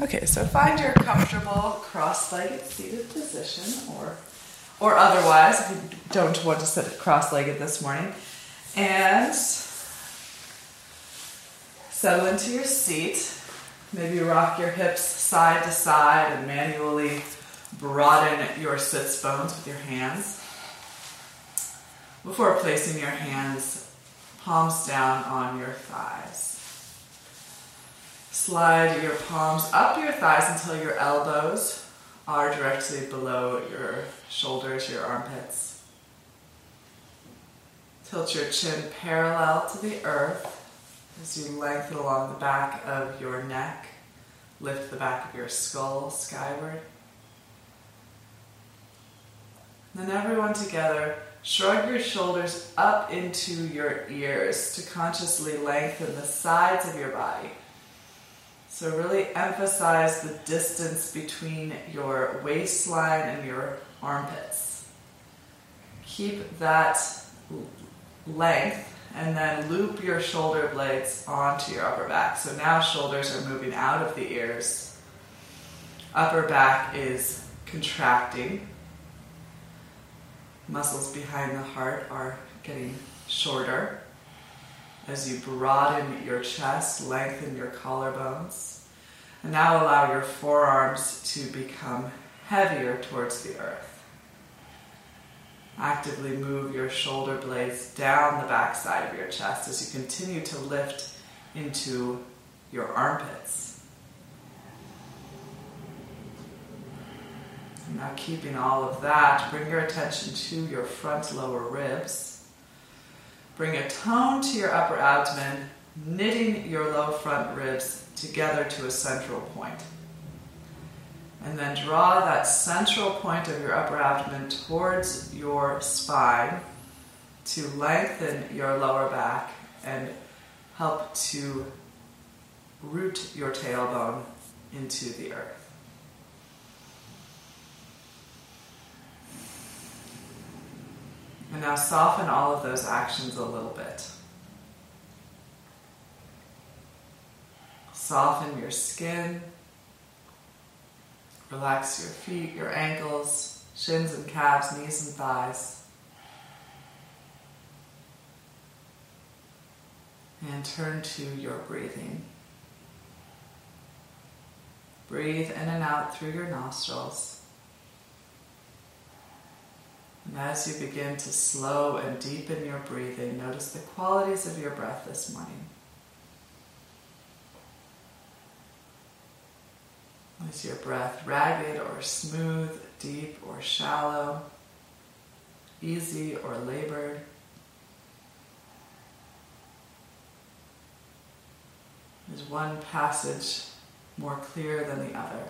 Okay, so find your comfortable cross-legged seated position or or otherwise if you don't want to sit cross-legged this morning. And settle into your seat. Maybe rock your hips side to side and manually broaden your sits bones with your hands. Before placing your hands palms down on your thighs. Slide your palms up your thighs until your elbows are directly below your shoulders, your armpits. Tilt your chin parallel to the earth as you lengthen along the back of your neck. Lift the back of your skull skyward. Then everyone together, shrug your shoulders up into your ears to consciously lengthen the sides of your body. So, really emphasize the distance between your waistline and your armpits. Keep that length and then loop your shoulder blades onto your upper back. So now shoulders are moving out of the ears. Upper back is contracting. Muscles behind the heart are getting shorter as you broaden your chest, lengthen your collarbones. And now allow your forearms to become heavier towards the earth. Actively move your shoulder blades down the back side of your chest as you continue to lift into your armpits. Now, keeping all of that, bring your attention to your front lower ribs. Bring a tone to your upper abdomen, knitting your low front ribs together to a central point. And then draw that central point of your upper abdomen towards your spine to lengthen your lower back and help to root your tailbone into the earth. And now soften all of those actions a little bit. Soften your skin. Relax your feet, your ankles, shins and calves, knees and thighs. And turn to your breathing. Breathe in and out through your nostrils. And as you begin to slow and deepen your breathing, notice the qualities of your breath this morning. Is your breath ragged or smooth, deep or shallow, easy or labored? Is one passage more clear than the other?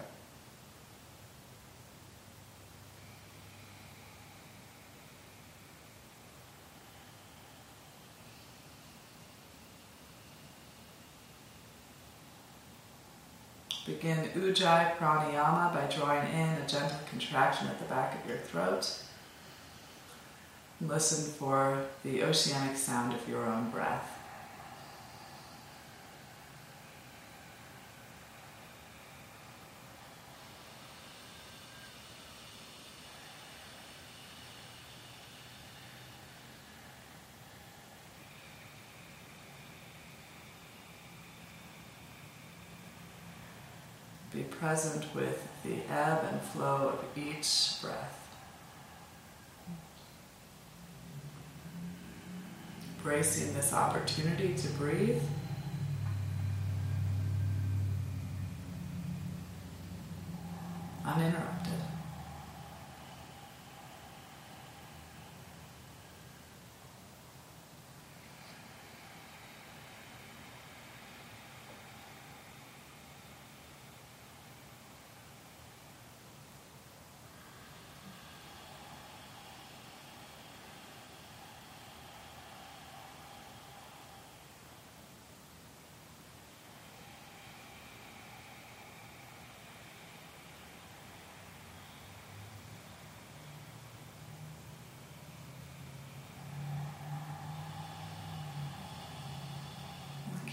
Begin Ujjayi Pranayama by drawing in a gentle contraction at the back of your throat. Listen for the oceanic sound of your own breath. Be present with the ebb and flow of each breath. Embracing this opportunity to breathe. Uninterrupted.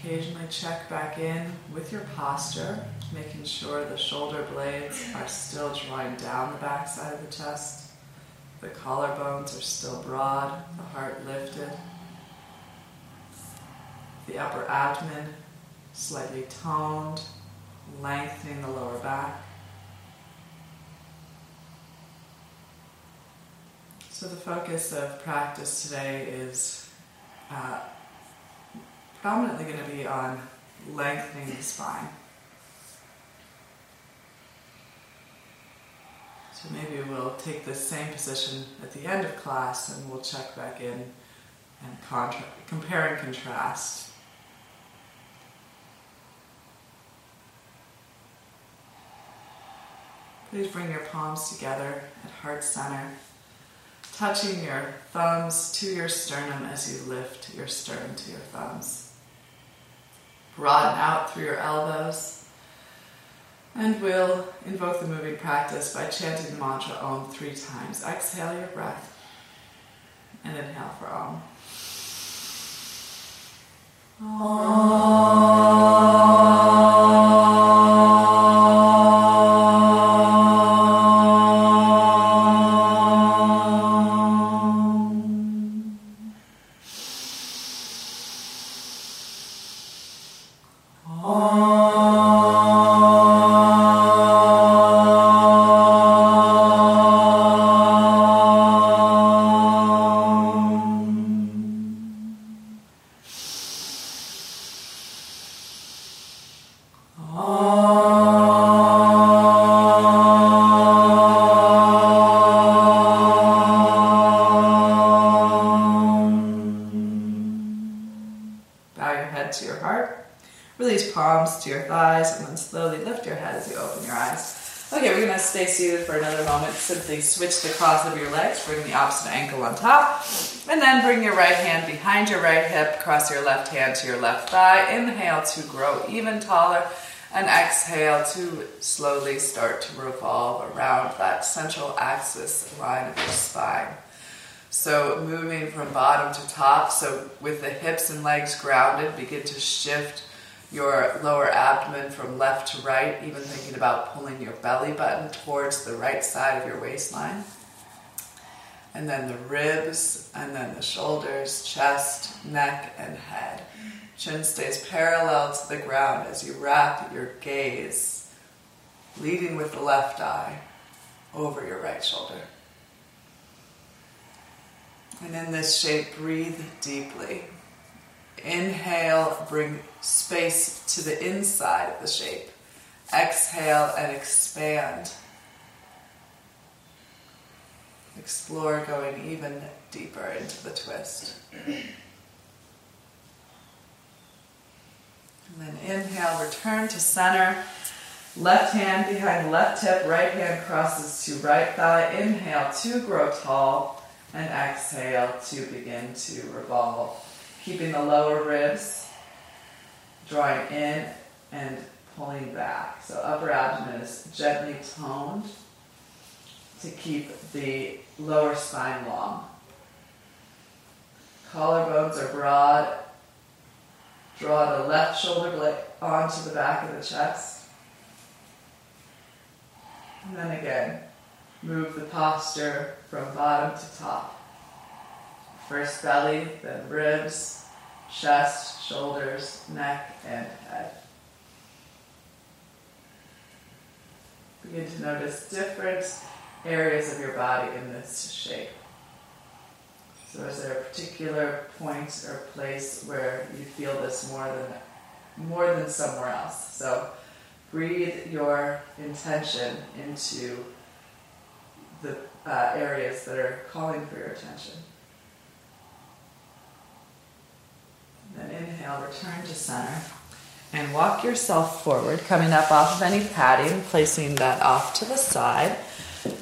Occasionally check back in with your posture, making sure the shoulder blades are still drawing down the back side of the chest. The collarbones are still broad, the heart lifted. The upper abdomen slightly toned, lengthening the lower back. So, the focus of practice today is uh, predominantly going to be on lengthening the spine. So, maybe we'll take the same position at the end of class and we'll check back in and contra- compare and contrast. Please bring your palms together at heart center touching your thumbs to your sternum as you lift your sternum to your thumbs. Broaden out through your elbows. And we'll invoke the moving practice by chanting the mantra Om three times. Exhale your breath and inhale for Om. Om. On top, and then bring your right hand behind your right hip, cross your left hand to your left thigh. Inhale to grow even taller, and exhale to slowly start to revolve around that central axis line of your spine. So, moving from bottom to top, so with the hips and legs grounded, begin to shift your lower abdomen from left to right, even thinking about pulling your belly button towards the right side of your waistline. And then the ribs, and then the shoulders, chest, neck, and head. Chin stays parallel to the ground as you wrap your gaze, leading with the left eye over your right shoulder. And in this shape, breathe deeply. Inhale, bring space to the inside of the shape. Exhale and expand. Explore going even deeper into the twist. And then inhale, return to center. Left hand behind left hip, right hand crosses to right thigh. Inhale to grow tall, and exhale to begin to revolve keeping the lower ribs drawing in and pulling back. So upper abdomen is gently toned to keep the lower spine long. Collarbones are broad. Draw the left shoulder blade onto the back of the chest. And then again, move the posture from bottom to top. First belly, then ribs, chest, shoulders, neck, and head. Begin to notice different areas of your body in this shape. So, is there a particular point or place where you feel this more than more than somewhere else? So, breathe your intention into the uh, areas that are calling for your attention. Then inhale, return to center. And walk yourself forward, coming up off of any padding, placing that off to the side.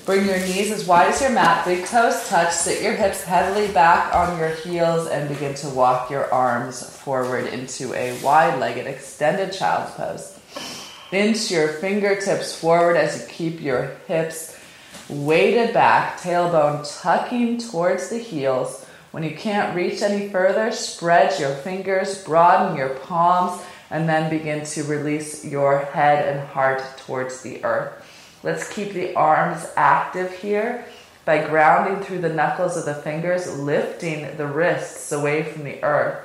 Bring your knees as wide as your mat, big toes touch, sit your hips heavily back on your heels, and begin to walk your arms forward into a wide legged extended child's pose. Inch your fingertips forward as you keep your hips weighted back, tailbone tucking towards the heels When you can't reach any further, spread your fingers, broaden your palms, and then begin to release your head and heart towards the earth. Let's keep the arms active here by grounding through the knuckles of the fingers, lifting the wrists away from the earth,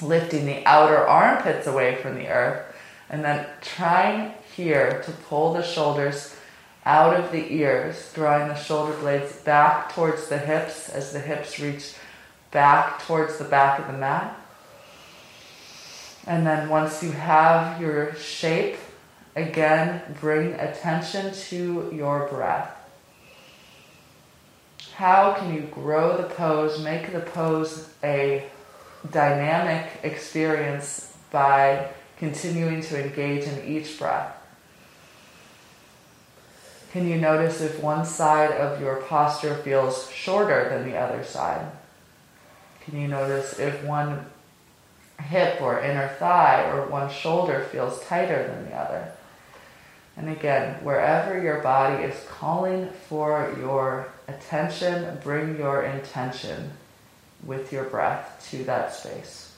lifting the outer armpits away from the earth, and then trying here to pull the shoulders out of the ears, drawing the shoulder blades back towards the hips as the hips reach back towards the back of the mat. And then once you have your shape, again, bring attention to your breath. How can you grow the pose, make the pose a dynamic experience by continuing to engage in each breath? Can you notice if one side of your posture feels shorter than the other side? Can you notice if one hip or inner thigh or one shoulder feels tighter than the other? And again, wherever your body is calling for your attention, bring your intention with your breath to that space.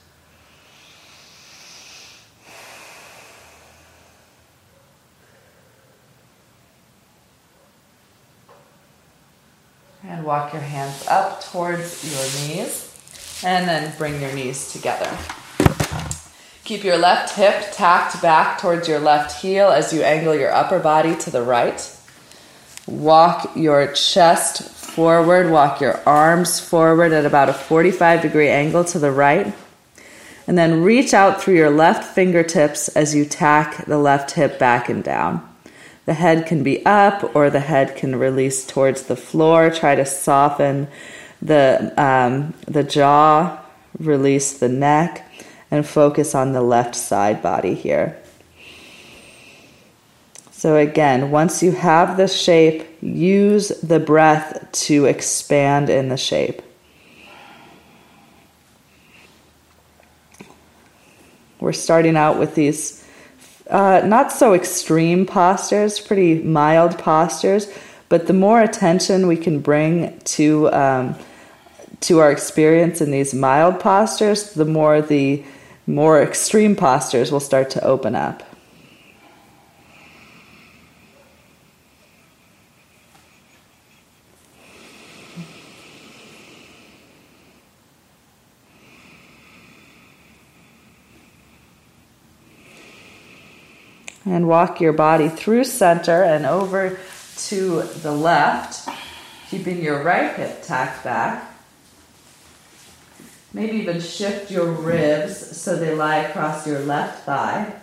And walk your hands up towards your knees and then bring your knees together. Keep your left hip tacked back towards your left heel as you angle your upper body to the right. Walk your chest forward, walk your arms forward at about a 45 degree angle to the right. And then reach out through your left fingertips as you tack the left hip back and down. The head can be up or the head can release towards the floor. Try to soften the, um, the jaw, release the neck, and focus on the left side body here. So, again, once you have the shape, use the breath to expand in the shape. We're starting out with these uh, not so extreme postures, pretty mild postures, but the more attention we can bring to um, to our experience in these mild postures, the more the more extreme postures will start to open up. and walk your body through center and over to the left, keeping your right hip tacked back. Maybe even shift your ribs so they lie across your left thigh.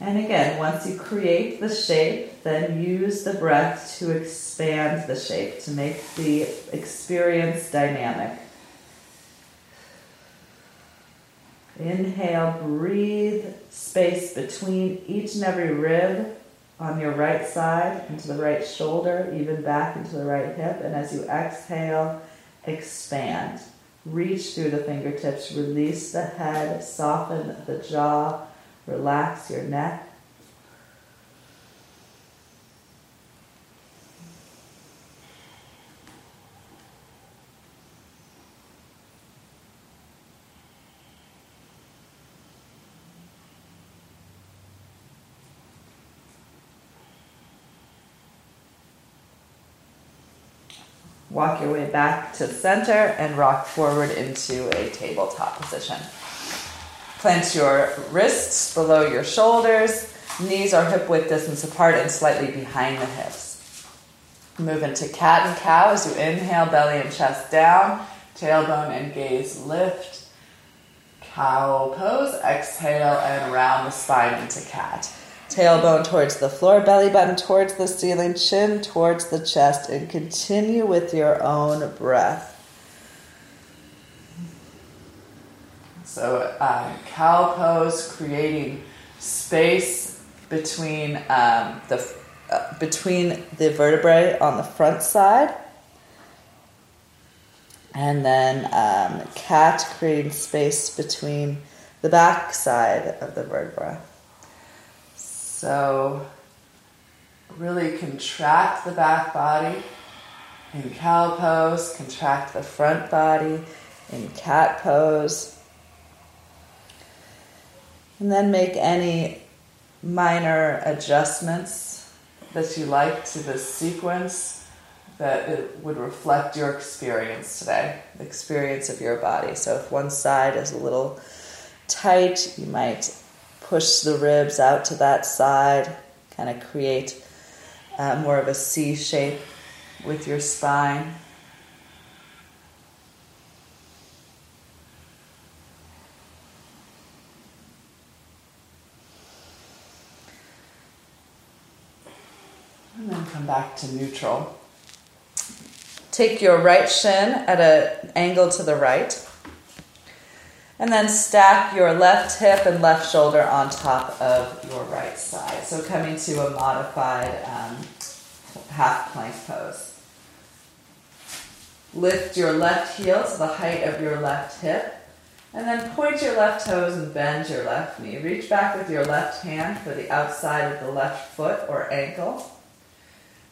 And again, once you create the shape, then use the breath to expand the shape, to make the experience dynamic. Inhale, breathe space between each and every rib on your right side into the right shoulder, even back into the right hip. And as you exhale, expand. Reach through the fingertips, release the head, soften the jaw, relax your neck. Walk your way back to center and rock forward into a tabletop position. Plant your wrists below your shoulders. Knees are hip width distance apart and slightly behind the hips. Move into cat and cow as you inhale, belly and chest down, tailbone and gaze lift. Cow pose, exhale and round the spine into cat tailbone towards the floor, belly button towards the ceiling, chin towards the chest, and continue with your own breath. So, um, cow pose, creating space between um, the uh, between the vertebrae on the front side, and then um, cat, creating space between the back side of the vertebra. So, really contract the back body In cow pose, contract the front body. In cat pose. And then make any minor adjustments that you like to this sequence that it would reflect your experience today, the experience of your body. So if one side is a little tight, you might push the ribs out to that side, kind of create uh, more of a C shape with your spine. And then come back to neutral. Take your right shin at an angle to the right. And then stack your left hip and left shoulder on top of your right side. So coming to a modified um, half plank pose. Lift your left heel to the height of your left hip. And then point your left toes and bend your left knee. Reach back with your left hand for the outside of the left foot or ankle.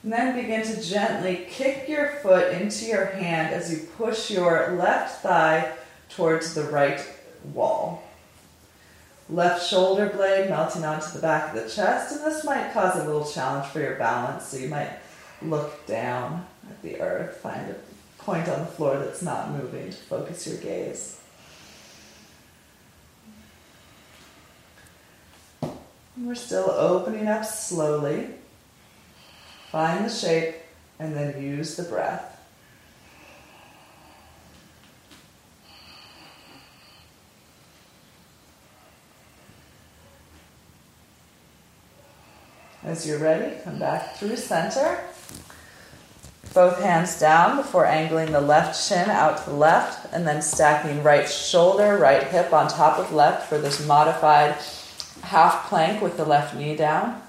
And then begin to gently kick your foot into your hand as you push your left thigh towards the right wall. Left shoulder blade melting onto the back of the chest, and this might cause a little challenge for your balance, so you might look down at the earth, find a point on the floor that's not moving to focus your gaze. And we're still opening up slowly. Find the shape and then use the breath. As you're ready, come back through center. Both hands down before angling the left shin out to the left, and then stacking right shoulder, right hip on top of left for this modified half plank with the left knee down.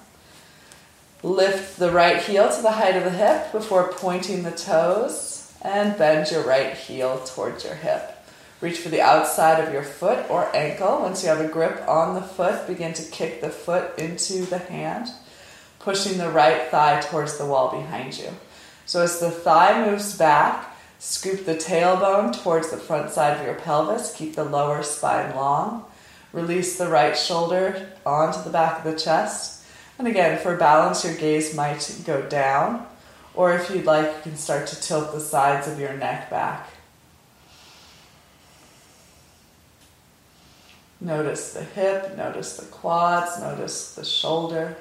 Lift the right heel to the height of the hip before pointing the toes, and bend your right heel towards your hip. Reach for the outside of your foot or ankle. Once you have a grip on the foot, begin to kick the foot into the hand pushing the right thigh towards the wall behind you. So as the thigh moves back, scoop the tailbone towards the front side of your pelvis, keep the lower spine long. Release the right shoulder onto the back of the chest. And again, for balance, your gaze might go down, or if you'd like, you can start to tilt the sides of your neck back. Notice the hip, notice the quads, notice the shoulder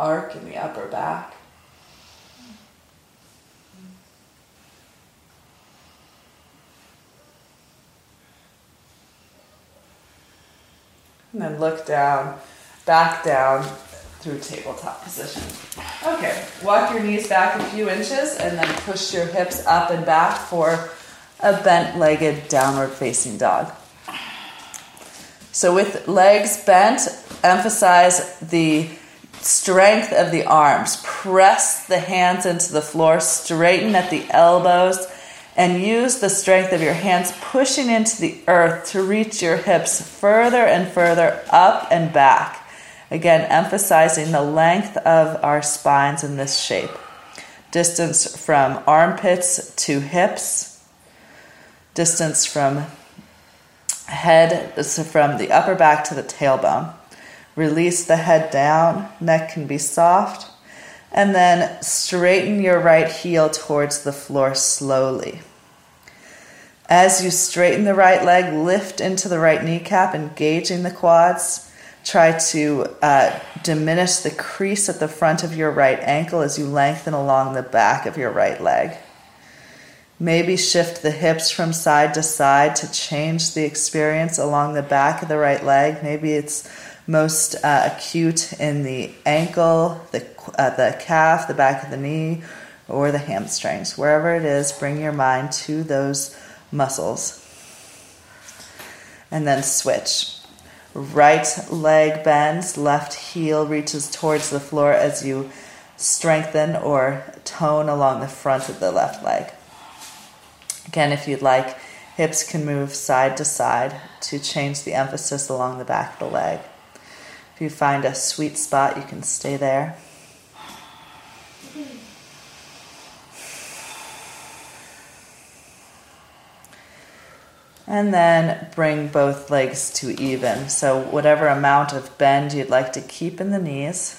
arc in the upper back. And then look down, back down through tabletop position. Okay, walk your knees back a few inches and then push your hips up and back for a bent legged downward facing dog. So, with legs bent, emphasize the strength of the arms. Press the hands into the floor, straighten at the elbows, and use the strength of your hands pushing into the earth to reach your hips further and further up and back. Again, emphasizing the length of our spines in this shape. Distance from armpits to hips, distance from head, so from the upper back to the tailbone. Release the head down, neck can be soft, and then straighten your right heel towards the floor slowly. As you straighten the right leg, lift into the right kneecap, engaging the quads. Try to uh, diminish the crease at the front of your right ankle as you lengthen along the back of your right leg. Maybe shift the hips from side to side to change the experience along the back of the right leg. Maybe it's most uh, acute in the ankle, the, uh, the calf, the back of the knee, or the hamstrings. Wherever it is, bring your mind to those muscles. And then switch. Right leg bends, left heel reaches towards the floor as you strengthen or tone along the front of the left leg. Again, if you'd like, hips can move side to side to change the emphasis along the back of the leg. If you find a sweet spot, you can stay there. And then bring both legs to even. So, whatever amount of bend you'd like to keep in the knees,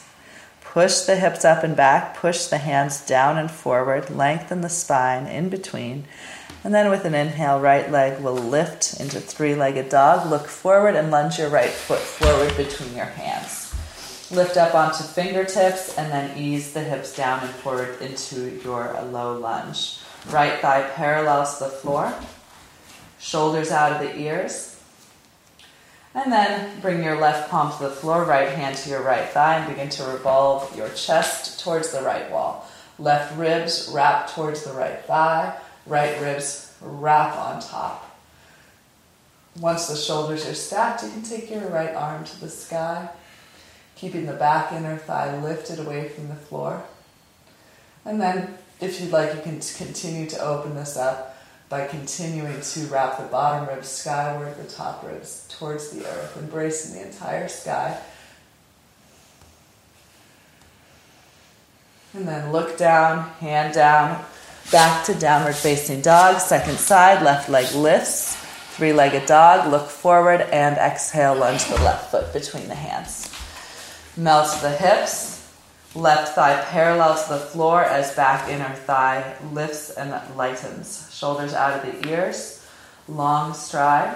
push the hips up and back, push the hands down and forward, lengthen the spine in between, and then with an inhale, right leg will lift into three legged dog. Look forward and lunge your right foot forward between your hands. Lift up onto fingertips and then ease the hips down and forward into your low lunge. Right thigh parallels the floor shoulders out of the ears. And then bring your left palm to the floor, right hand to your right thigh, and begin to revolve your chest towards the right wall. Left ribs wrap towards the right thigh, right ribs wrap on top. Once the shoulders are stacked, you can take your right arm to the sky, keeping the back inner thigh lifted away from the floor. And then, if you'd like, you can continue to open this up by continuing to wrap the bottom ribs skyward, the top ribs towards the earth, embracing the entire sky. And then look down, hand down, back to downward facing dog. Second side, left leg lifts. Three legged dog, look forward and exhale, lunge the left foot between the hands. Melt the hips, Left thigh parallel to the floor as back inner thigh lifts and lightens. Shoulders out of the ears. Long stride.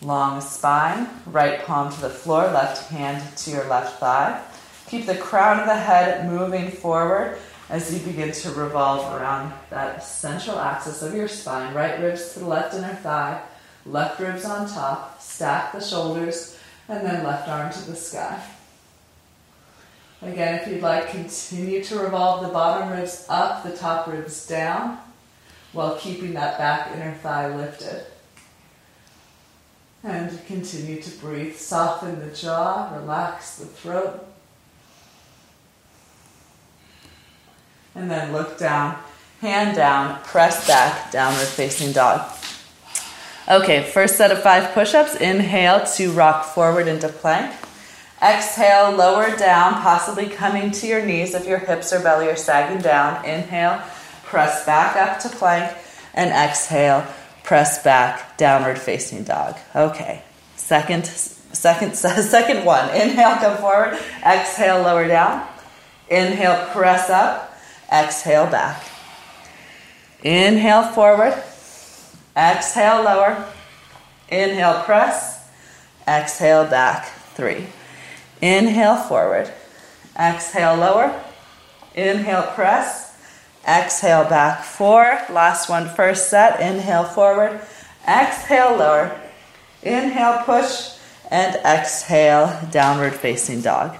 Long spine. Right palm to the floor. Left hand to your left thigh. Keep the crown of the head moving forward as you begin to revolve around that central axis of your spine. Right ribs to the left inner thigh. Left ribs on top. Stack the shoulders. And then left arm to the sky. Again, if you'd like, continue to revolve the bottom ribs up, the top ribs down, while keeping that back inner thigh lifted. And continue to breathe. Soften the jaw, relax the throat. And then look down, hand down, press back, downward facing dog. Okay, first set of five push ups. Inhale to rock forward into plank. Exhale, lower down, possibly coming to your knees if your hips or belly are sagging down. Inhale, press back up to plank, and exhale, press back, downward facing dog. Okay, second, second, second one. Inhale, come forward. Exhale, lower down. Inhale, press up. Exhale, back. Inhale, forward. Exhale, lower. Inhale, press. Exhale, back. Three. Inhale forward. Exhale lower. Inhale press. Exhale back four. Last one first set. Inhale forward. Exhale lower. Inhale push. And exhale downward facing dog.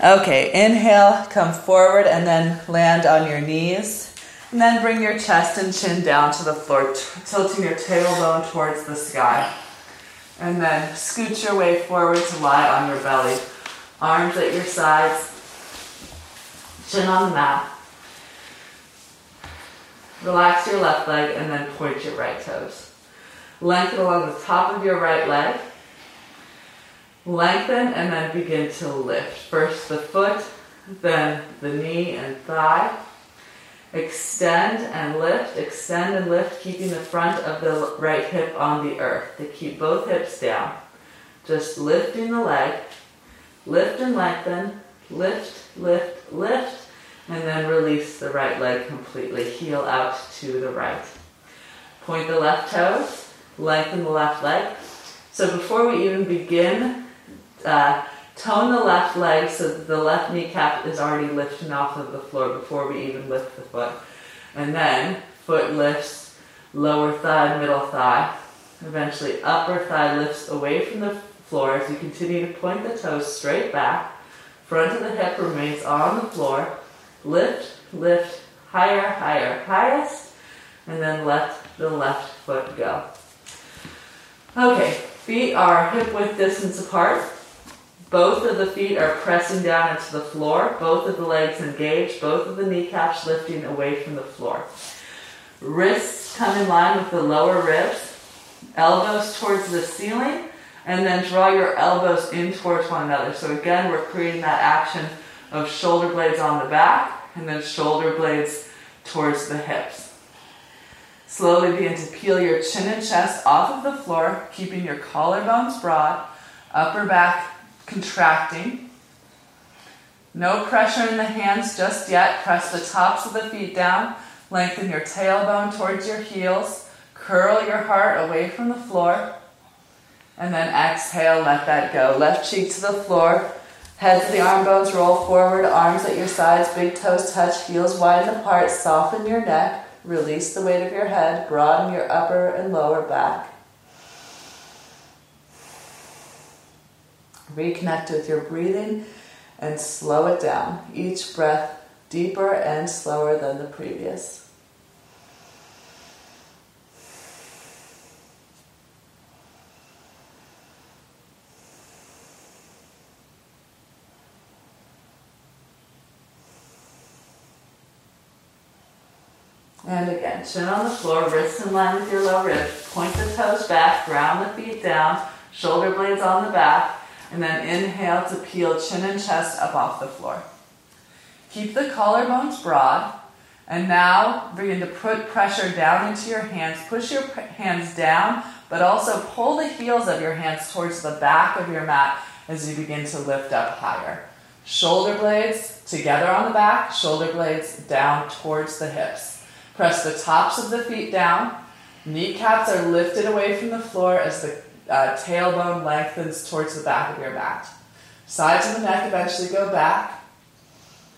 Okay, inhale, come forward and then land on your knees. And then bring your chest and chin down to the floor, tilting your tailbone towards the sky. And then scoot your way forward to lie on your belly. Arms at your sides, chin on the mat. Relax your left leg and then point your right toes. Lengthen along the top of your right leg. Lengthen and then begin to lift. First the foot, then the knee and thigh. Extend and lift, extend and lift, keeping the front of the right hip on the earth to keep both hips down. Just lifting the leg, lift and lengthen, lift, lift, lift, and then release the right leg completely. Heel out to the right. Point the left toes, lengthen the left leg. So before we even begin, uh, Tone the left leg so that the left kneecap is already lifting off of the floor before we even lift the foot. And then foot lifts, lower thigh, middle thigh. Eventually, upper thigh lifts away from the floor as you continue to point the toes straight back. Front of the hip remains on the floor. Lift, lift, higher, higher, highest. And then let the left foot go. Okay, feet are hip width distance apart. Both of the feet are pressing down into the floor, both of the legs engaged, both of the kneecaps lifting away from the floor. Wrists come in line with the lower ribs, elbows towards the ceiling, and then draw your elbows in towards one another. So again, we're creating that action of shoulder blades on the back and then shoulder blades towards the hips. Slowly begin to peel your chin and chest off of the floor, keeping your collarbones broad, upper back contracting. No pressure in the hands just yet. Press the tops of the feet down. Lengthen your tailbone towards your heels. Curl your heart away from the floor. And then exhale, let that go. Left cheek to the floor. Head to the arm bones roll forward, arms at your sides, big toes touch, heels widen apart, soften your neck. Release the weight of your head, broaden your upper and lower back. Reconnect with your breathing and slow it down. Each breath deeper and slower than the previous. And again, chin on the floor, wrists in line with your low ribs. Point the toes back, ground the feet down, shoulder blades on the back, and then inhale to peel chin and chest up off the floor. Keep the collarbones broad, and now begin to put pressure down into your hands. Push your hands down, but also pull the heels of your hands towards the back of your mat as you begin to lift up higher. Shoulder blades together on the back, shoulder blades down towards the hips. Press the tops of the feet down. Kneecaps are lifted away from the floor as the uh, tailbone lengthens towards the back of your mat. Sides of the neck eventually go back.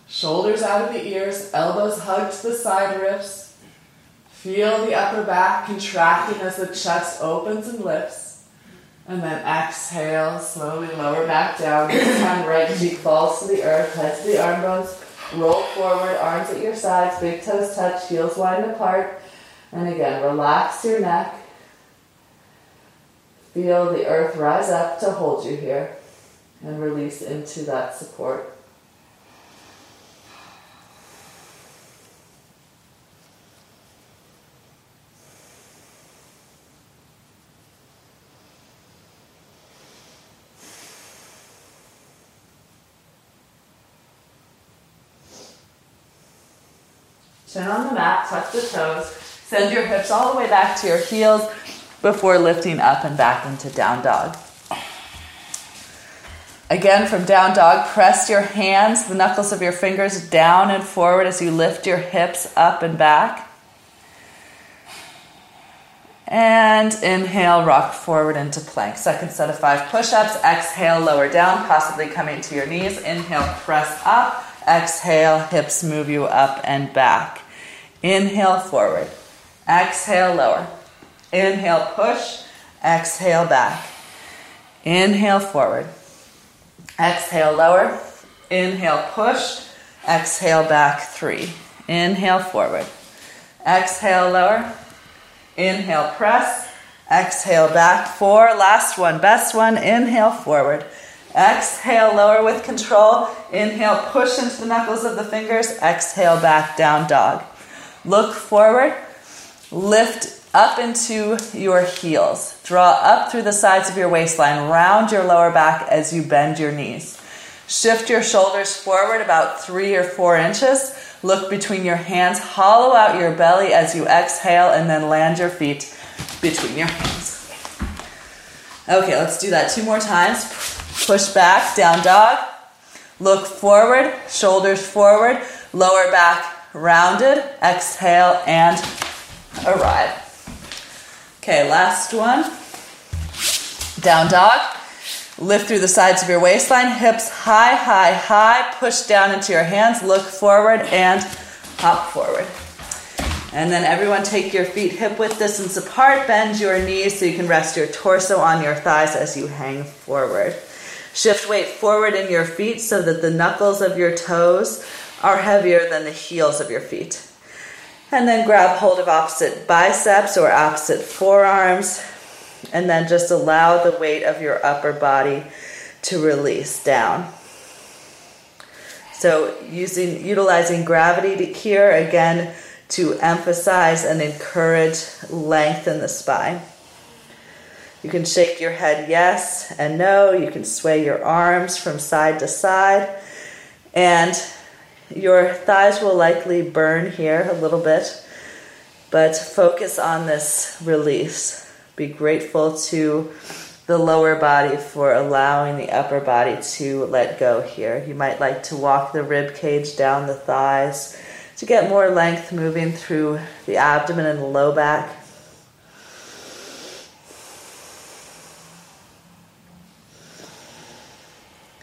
Shoulders out of the ears, elbows hug to the side ribs. Feel the upper back contracting as the chest opens and lifts. And then exhale, slowly lower back down. This time, right cheek falls to the earth, head to the arm bones, Roll forward, arms at your sides, big toes touch, heels wide apart. And again, relax your neck. Feel the earth rise up to hold you here and release into that support. Chin on the mat, touch the toes. Send your hips all the way back to your heels before lifting up and back into down dog. Again, from down dog, press your hands, the knuckles of your fingers down and forward as you lift your hips up and back. And inhale, rock forward into plank. Second set of five push ups. Exhale, lower down, possibly coming to your knees. Inhale, press up. Exhale, hips move you up and back. Inhale, forward. Exhale, lower. Inhale, push. Exhale, back. Inhale, forward. Exhale, lower. Inhale, push. Exhale, back. Three. Inhale, forward. Exhale, lower. Inhale, press. Exhale, back. Four. Last one. Best one. Inhale, forward. Exhale, lower with control. Inhale, push into the knuckles of the fingers. Exhale, back, down dog. Look forward. Lift up into your heels. Draw up through the sides of your waistline. Round your lower back as you bend your knees. Shift your shoulders forward about three or four inches. Look between your hands. Hollow out your belly as you exhale and then land your feet between your hands. Okay, let's do that two more times. Push back, down dog. Look forward, shoulders forward, lower back rounded. Exhale and arrive. Okay, last one. Down dog. Lift through the sides of your waistline, hips high, high, high. Push down into your hands, look forward and hop forward. And then everyone take your feet hip width distance apart, bend your knees so you can rest your torso on your thighs as you hang forward. Shift weight forward in your feet so that the knuckles of your toes are heavier than the heels of your feet. And then grab hold of opposite biceps or opposite forearms. And then just allow the weight of your upper body to release down. So using utilizing gravity to here again to emphasize and encourage length in the spine. You can shake your head yes and no. You can sway your arms from side to side. And your thighs will likely burn here a little bit. But focus on this release. Be grateful to the lower body for allowing the upper body to let go here. You might like to walk the rib cage down the thighs to get more length moving through the abdomen and the low back.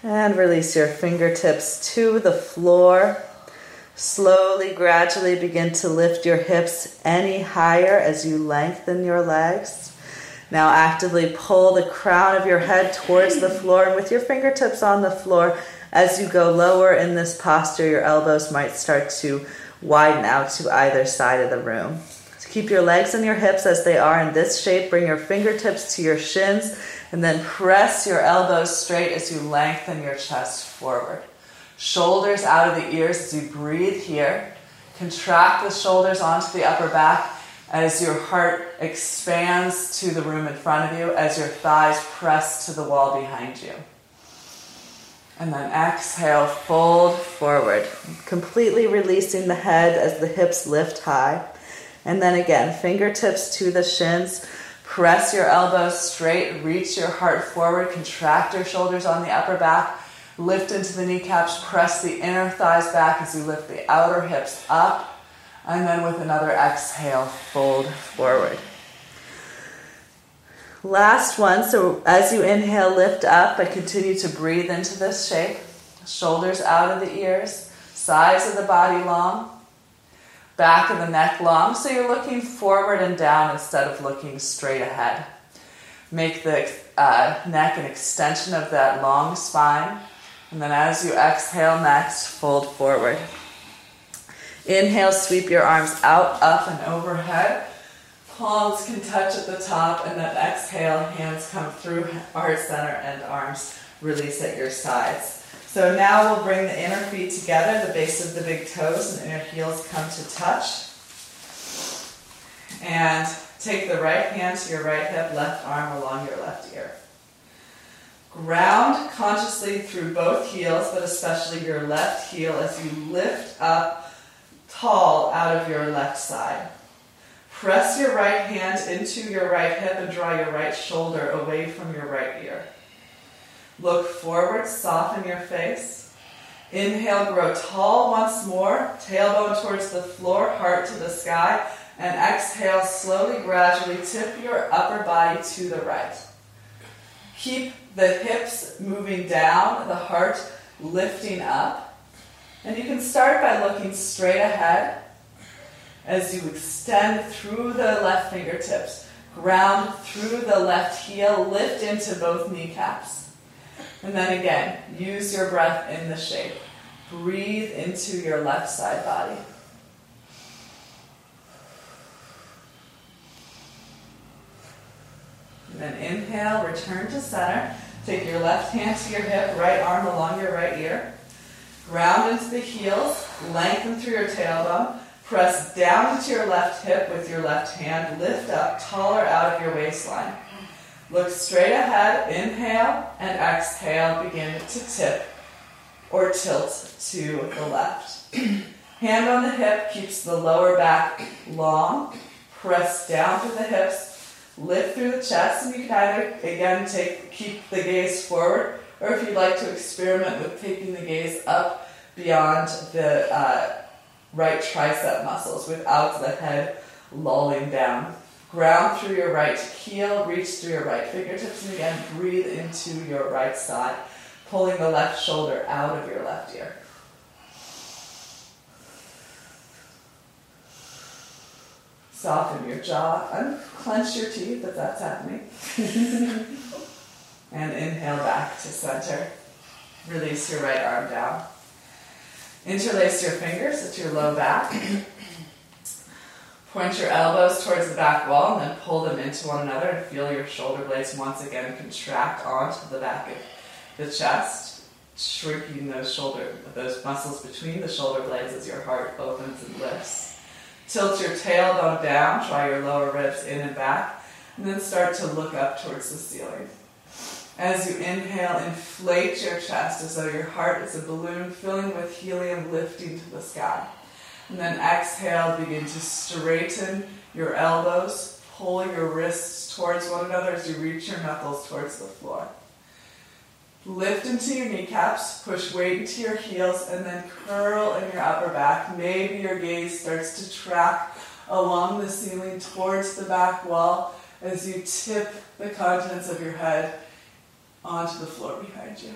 And release your fingertips to the floor. Slowly, gradually begin to lift your hips any higher as you lengthen your legs. Now, actively pull the crown of your head towards the floor, and with your fingertips on the floor, as you go lower in this posture, your elbows might start to widen out to either side of the room. So keep your legs and your hips as they are in this shape. Bring your fingertips to your shins, and then press your elbows straight as you lengthen your chest forward. Shoulders out of the ears as you breathe here. Contract the shoulders onto the upper back as your heart expands to the room in front of you, as your thighs press to the wall behind you. And then exhale, fold forward, completely releasing the head as the hips lift high. And then again, fingertips to the shins. Press your elbows straight, reach your heart forward, contract your shoulders on the upper back, lift into the kneecaps, press the inner thighs back as you lift the outer hips up and then with another exhale, fold forward. Last one. So as you inhale, lift up but continue to breathe into this shape. Shoulders out of the ears, sides of the body long, back of the neck long. So you're looking forward and down instead of looking straight ahead. Make the uh, neck an extension of that long spine. And then as you exhale next, fold forward. Inhale, sweep your arms out, up, and overhead. Palms can touch at the top, and then exhale, hands come through heart center and arms release at your sides. So now we'll bring the inner feet together, the base of the big toes and inner heels come to touch. And take the right hand to your right hip, left arm along your left ear. Ground consciously through both heels, but especially your left heel as you lift up tall out of your left side. Press your right hand into your right hip and draw your right shoulder away from your right ear. Look forward, soften your face. Inhale, grow tall once more, tailbone towards the floor, heart to the sky, and exhale, slowly, gradually tip your upper body to the right. Keep the hips moving down, the heart lifting up. And you can start by looking straight ahead as you extend through the left fingertips, ground through the left heel, lift into both kneecaps. And then again, use your breath in the shape. Breathe into your left side body. And then inhale, return to center. Take your left hand to your hip, right arm along your right ear. Ground into the heels, lengthen through your tailbone. Press down into your left hip with your left hand. Lift up, taller out of your waistline. Look straight ahead, inhale, and exhale. Begin to tip or tilt to the left. Hand on the hip keeps the lower back long. Press down through the hips. Lift through the chest, and you can either again take keep the gaze forward or if you'd like to experiment with taking the gaze up beyond the uh, right tricep muscles without the head lolling down. Ground through your right heel, reach through your right fingertips, and again breathe into your right side, pulling the left shoulder out of your left ear. Soften your jaw, unclench your teeth if that's happening. And inhale back to center. Release your right arm down. Interlace your fingers at your low back. Point your elbows towards the back wall and then pull them into one another and feel your shoulder blades once again contract onto the back of the chest, shrinking those shoulder those muscles between the shoulder blades as your heart opens and lifts. Tilt your tailbone down, draw your lower ribs in and back, and then start to look up towards the ceiling. As you inhale, inflate your chest as though your heart is a balloon filling with helium lifting to the sky. And then exhale, begin to straighten your elbows, pull your wrists towards one another as you reach your knuckles towards the floor. Lift into your kneecaps, push weight into your heels, and then curl in your upper back. Maybe your gaze starts to track along the ceiling towards the back wall as you tip the contents of your head onto the floor behind you.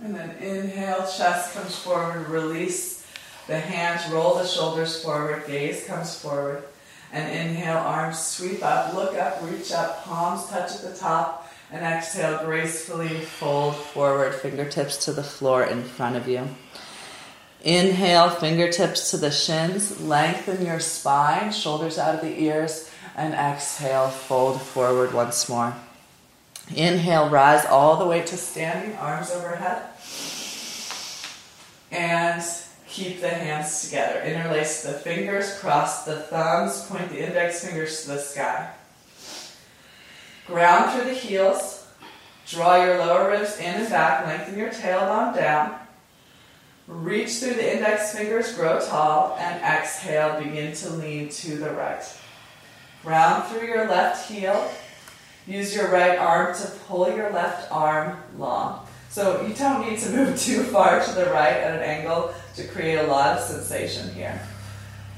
And then inhale, chest comes forward, release the hands, roll the shoulders forward, gaze comes forward. And inhale, arms sweep up, look up, reach up, palms touch at the top. And exhale, gracefully fold forward, fingertips to the floor in front of you. Inhale, fingertips to the shins, lengthen your spine, shoulders out of the ears, and exhale, fold forward once more. Inhale, rise all the way to standing, arms overhead. And keep the hands together. Interlace the fingers, cross the thumbs, point the index fingers to the sky. Ground through the heels. Draw your lower ribs in and back, lengthen your tailbone down. Reach through the index fingers, grow tall, and exhale, begin to lean to the right. Round through your left heel. Use your right arm to pull your left arm long. So you don't need to move too far to the right at an angle to create a lot of sensation here.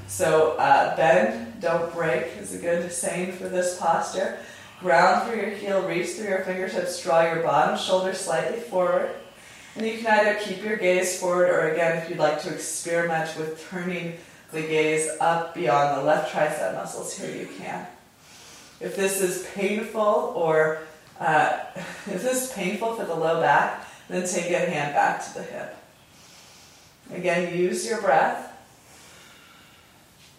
So uh, bend, don't break is a good saying for this posture. Ground through your heel, reach through your fingertips, draw your bottom shoulder slightly forward. And you can either keep your gaze forward, or again, if you'd like to experiment with turning the gaze up beyond the left tricep muscles here, you can. If this is painful, or uh, if this is painful for the low back, then take a hand back to the hip. Again, use your breath.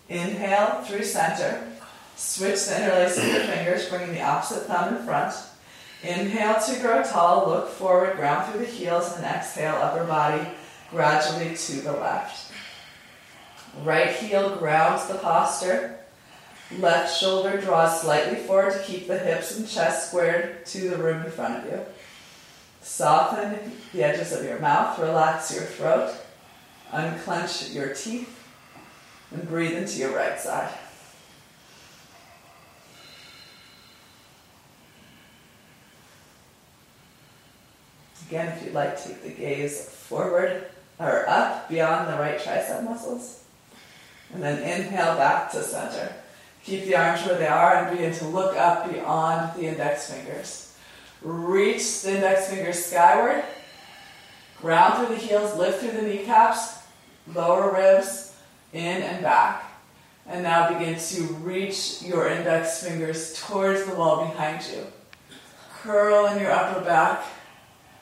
Inhale through center. Switch the interlace of your fingers, bringing the opposite thumb in front. Inhale to grow tall, look forward, ground through the heels, and exhale, upper body gradually to the left. Right heel grounds the posture. Left shoulder draws slightly forward to keep the hips and chest squared to the room in front of you. Soften the edges of your mouth, relax your throat, unclench your teeth, and breathe into your right side. Again, if you'd like, take the gaze forward or up beyond the right tricep muscles. And then inhale back to center. Keep the arms where they are and begin to look up beyond the index fingers. Reach the index fingers skyward. Ground through the heels, lift through the kneecaps, lower ribs, in and back. And now begin to reach your index fingers towards the wall behind you. Curl in your upper back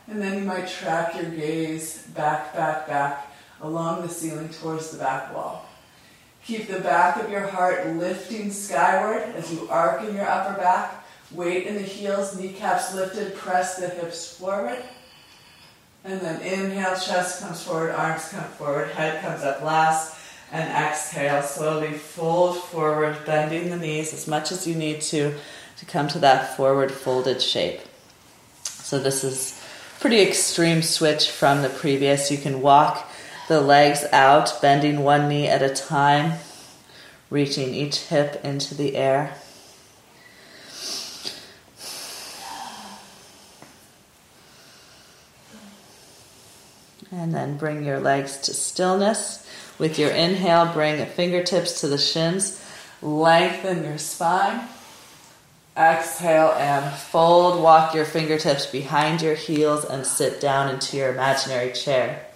and then you might track your gaze back, back, back along the ceiling towards the back wall. Keep the back of your heart lifting skyward as you arc in your upper back. Weight in the heels, kneecaps lifted, press the hips forward. And then inhale, chest comes forward, arms come forward, head comes up last. And exhale, slowly fold forward, bending the knees as much as you need to to come to that forward folded shape. So this is pretty extreme switch from the previous. You can walk the legs out, bending one knee at a time, reaching each hip into the air. And then bring your legs to stillness. With your inhale, bring fingertips to the shins. Lengthen your spine. Exhale and fold. Walk your fingertips behind your heels and sit down into your imaginary chair.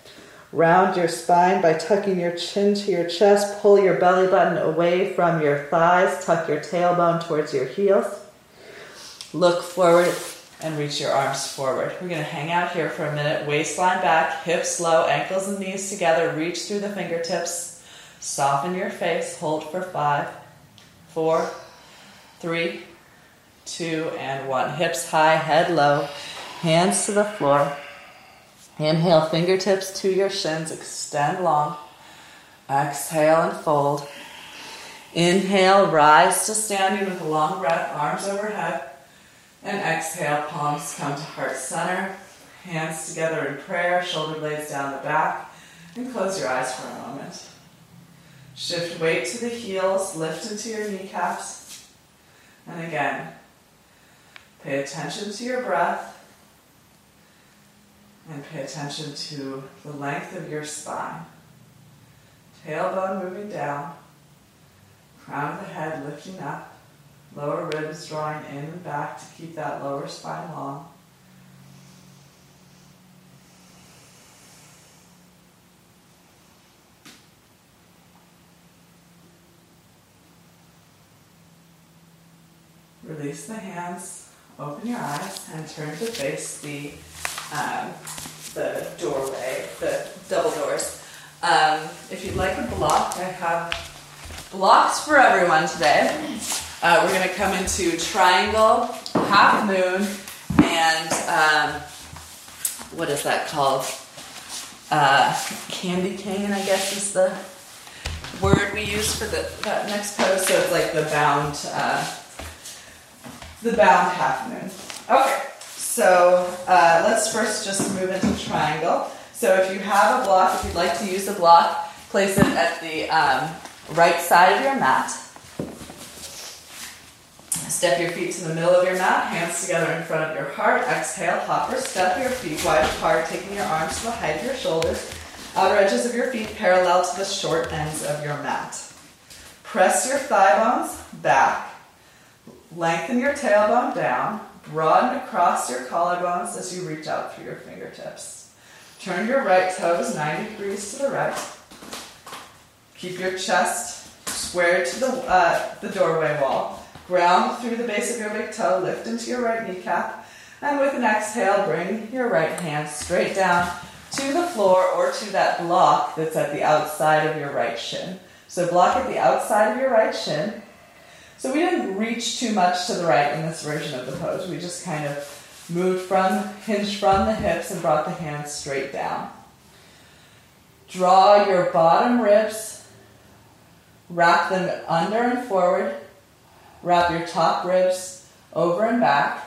Round your spine by tucking your chin to your chest. Pull your belly button away from your thighs. Tuck your tailbone towards your heels. Look forward and reach your arms forward. We're going to hang out here for a minute. Waistline back, hips low, ankles and knees together. Reach through the fingertips. Soften your face. Hold for five, four, three, two, and one. Hips high, head low, hands to the floor. Inhale, fingertips to your shins, extend long. Exhale and fold. Inhale, rise to standing with a long breath, arms overhead. And exhale, palms come to heart center, hands together in prayer, shoulder blades down the back, and close your eyes for a moment. Shift weight to the heels, lift into your kneecaps. And again, pay attention to your breath and pay attention to the length of your spine. Tailbone moving down, crown of the head lifting up, lower ribs drawing in and back to keep that lower spine long. Release the hands, open your eyes, and turn to face the um, the doorway, the double doors. Um, if you'd like a block, I have blocks for everyone today. Uh, we're going to come into triangle, half moon, and um, what is that called? Uh, candy cane, I guess is the word we use for the that next pose. So it's like the bound, uh, the bound half moon. Okay. So uh, let's first just move into triangle. So if you have a block, if you'd like to use a block, place it at the um, right side of your mat. Step your feet to the middle of your mat, hands together in front of your heart. Exhale, hopper. Step your feet wide apart, taking your arms to the height of your shoulders. Outer edges of your feet parallel to the short ends of your mat. Press your thigh bones back. Lengthen your tailbone down. Broaden across your collarbones as you reach out through your fingertips. Turn your right toes 90 degrees to the right. Keep your chest square to the, uh, the doorway wall. Ground through the base of your big toe, lift into your right kneecap, and with an exhale, bring your right hand straight down to the floor or to that block that's at the outside of your right shin. So, block at the outside of your right shin, so we didn't reach too much to the right in this version of the pose. We just kind of moved from, hinged from the hips and brought the hands straight down. Draw your bottom ribs, wrap them under and forward, wrap your top ribs over and back.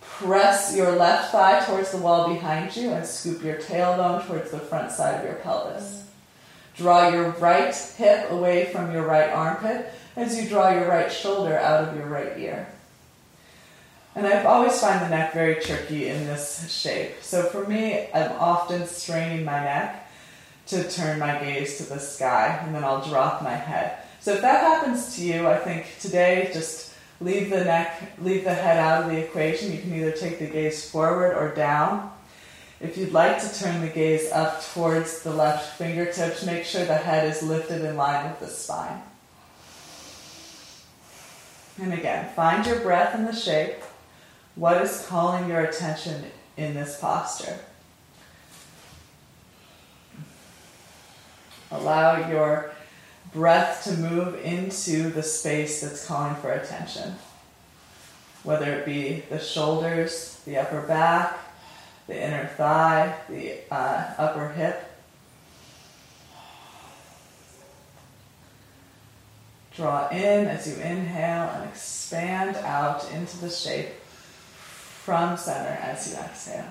Press your left thigh towards the wall behind you and scoop your tailbone towards the front side of your pelvis. Draw your right hip away from your right armpit as you draw your right shoulder out of your right ear. And I've always found the neck very tricky in this shape. So for me, I'm often straining my neck to turn my gaze to the sky, and then I'll drop my head. So if that happens to you, I think today just leave the neck, leave the head out of the equation. You can either take the gaze forward or down. If you'd like to turn the gaze up towards the left fingertips, make sure the head is lifted in line with the spine. And again, find your breath in the shape. What is calling your attention in this posture? Allow your breath to move into the space that's calling for attention. Whether it be the shoulders, the upper back, the inner thigh, the uh, upper hip, Draw in as you inhale and expand out into the shape from center as you exhale.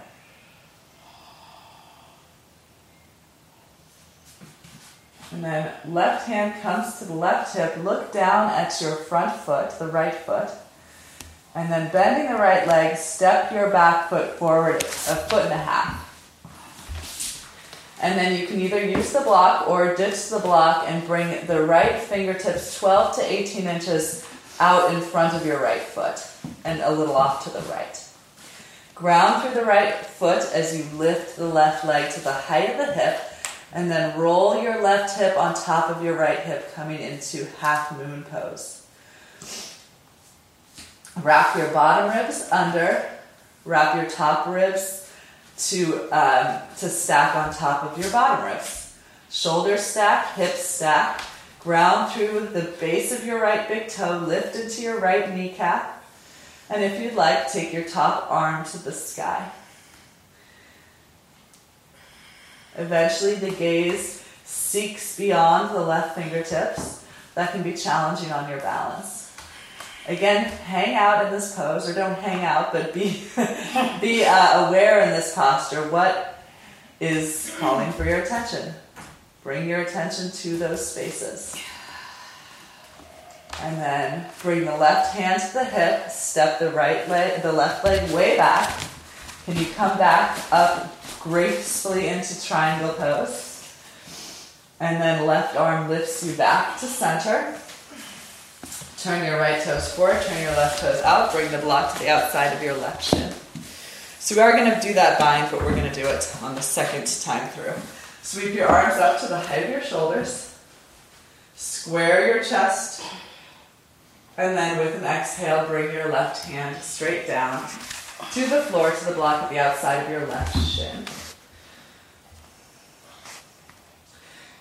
And then left hand comes to the left hip. Look down at your front foot, the right foot. And then bending the right leg, step your back foot forward a foot and a half. And then you can either use the block or ditch the block and bring the right fingertips 12 to 18 inches out in front of your right foot and a little off to the right. Ground through the right foot as you lift the left leg to the height of the hip and then roll your left hip on top of your right hip, coming into half moon pose. Wrap your bottom ribs under, wrap your top ribs to, um, to stack on top of your bottom ribs. Shoulder stack, hips stack, ground through the base of your right big toe, lift into your right kneecap, and if you'd like, take your top arm to the sky. Eventually, the gaze seeks beyond the left fingertips. That can be challenging on your balance. Again, hang out in this pose, or don't hang out, but be be uh, aware in this posture. What is calling for your attention? Bring your attention to those spaces. And then bring the left hand to the hip, step the right leg, the left leg way back. Can you come back up gracefully into triangle pose? And then left arm lifts you back to center. Turn your right toes forward, turn your left toes out, bring the block to the outside of your left shin. So we are going to do that bind, but we're going to do it on the second time through. Sweep your arms up to the height of your shoulders. Square your chest. And then with an exhale, bring your left hand straight down to the floor, to the block at the outside of your left shin.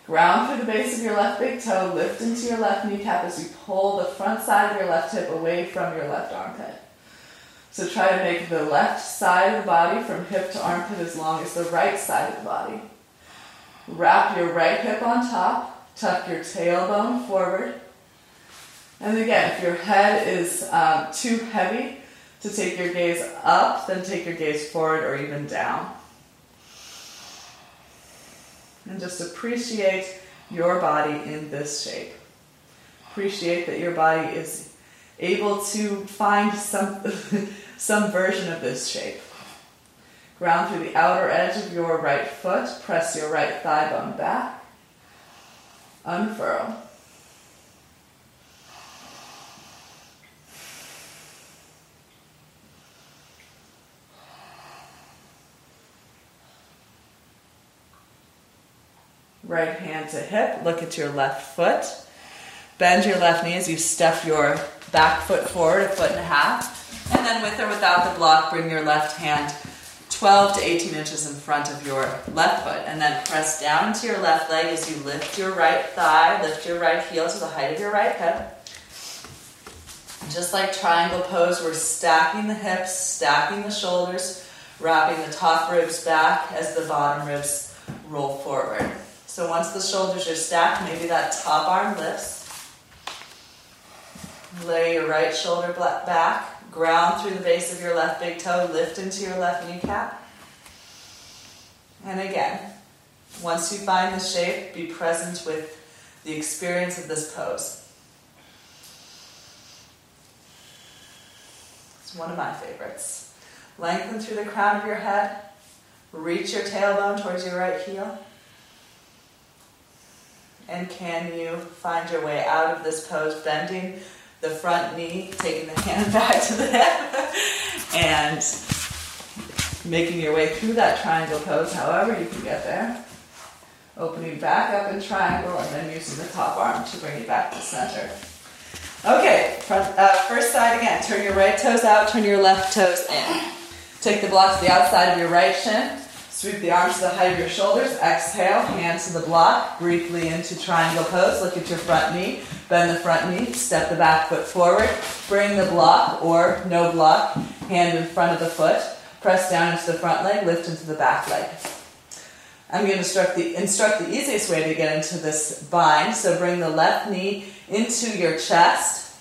Ground through the base of your left big toe, lift into your left kneecap as you pull the front side of your left hip away from your left armpit. So try to make the left side of the body from hip to armpit as long as the right side of the body. Wrap your right hip on top, tuck your tailbone forward. And again, if your head is um, too heavy to take your gaze up, then take your gaze forward or even down and just appreciate your body in this shape. Appreciate that your body is able to find some, some version of this shape. Ground through the outer edge of your right foot. Press your right thigh bone back. Unfurl. Right hand to hip, look at your left foot. Bend your left knee as you step your back foot forward a foot and a half. And then with or without the block, bring your left hand 12 to 18 inches in front of your left foot. And then press down into your left leg as you lift your right thigh, lift your right heel to the height of your right hip. Just like triangle pose, we're stacking the hips, stacking the shoulders, wrapping the top ribs back as the bottom ribs roll forward. So once the shoulders are stacked, maybe that top arm lifts. Lay your right shoulder back, ground through the base of your left big toe, lift into your left kneecap. And again, once you find the shape, be present with the experience of this pose. It's one of my favorites. Lengthen through the crown of your head, reach your tailbone towards your right heel. And can you find your way out of this pose, bending the front knee, taking the hand back to the hip, and making your way through that triangle pose, however you can get there. Opening back up in triangle and then using the top arm to bring you back to center. Okay, front, uh, first side again. Turn your right toes out, turn your left toes in. Take the block to the outside of your right shin. Sweep the arms to the height of your shoulders. Exhale, hands to the block. Briefly into triangle pose. Look at your front knee. Bend the front knee. Step the back foot forward. Bring the block or no block. Hand in front of the foot. Press down into the front leg. Lift into the back leg. I'm going to instruct the, instruct the easiest way to get into this bind. So bring the left knee into your chest.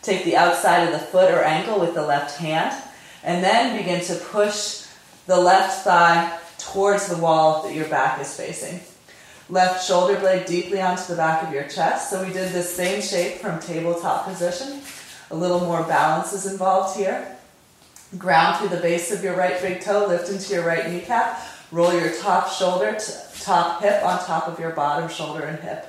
Take the outside of the foot or ankle with the left hand. And then begin to push the left thigh towards the wall that your back is facing. Left shoulder blade deeply onto the back of your chest. So we did this same shape from tabletop position. A little more balance is involved here. Ground through the base of your right big toe, lift into your right kneecap. Roll your top shoulder, to top hip on top of your bottom shoulder and hip.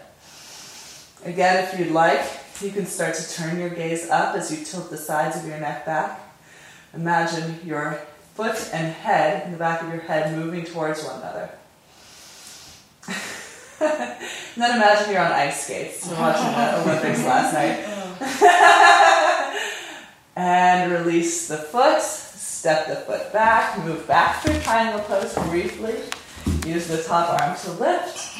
Again, if you'd like, you can start to turn your gaze up as you tilt the sides of your neck back. Imagine your foot and head, in the back of your head, moving towards one another. and then imagine you're on ice skates. We're watching the Olympics last night. and release the foot, step the foot back, move back through triangle pose briefly. Use the top arm to lift.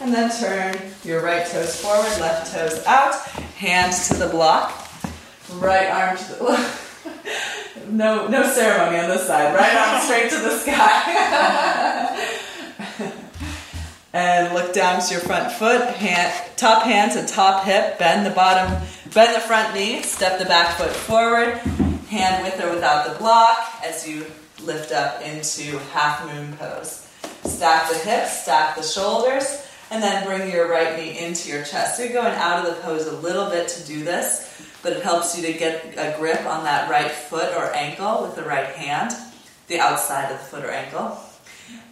And then turn your right toes forward, left toes out, hands to the block, right arm to the no, no ceremony on this side. Right arm straight to the sky. and look down to your front foot, hand, top hand to top hip. Bend the bottom, bend the front knee. Step the back foot forward. Hand with or without the block as you lift up into half moon pose. Stack the hips, stack the shoulders. And then bring your right knee into your chest. So you're going out of the pose a little bit to do this, but it helps you to get a grip on that right foot or ankle with the right hand, the outside of the foot or ankle.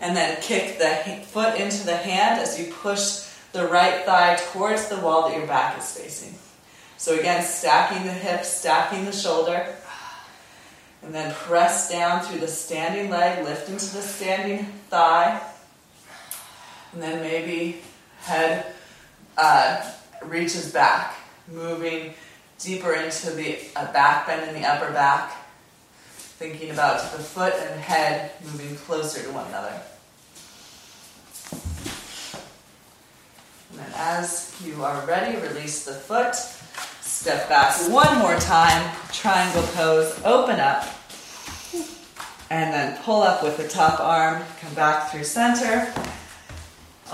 And then kick the foot into the hand as you push the right thigh towards the wall that your back is facing. So again, stacking the hips, stacking the shoulder. And then press down through the standing leg, lift into the standing thigh. And then maybe head uh, reaches back, moving deeper into the uh, back bend in the upper back. Thinking about the foot and head moving closer to one another. And then as you are ready, release the foot. Step back one more time, triangle pose, open up. And then pull up with the top arm, come back through center.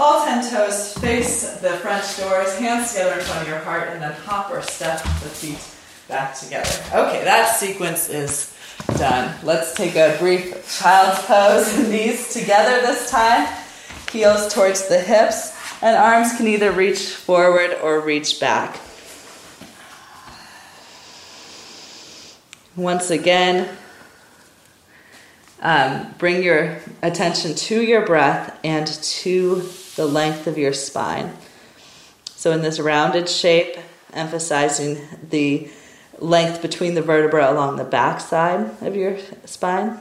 All 10 toes face the French doors, hands together in front of your heart, and then hop or step the feet back together. Okay, that sequence is done. Let's take a brief child's pose. Knees together this time, heels towards the hips, and arms can either reach forward or reach back. Once again, um, bring your attention to your breath and to the length of your spine. So, in this rounded shape, emphasizing the length between the vertebra along the back side of your spine.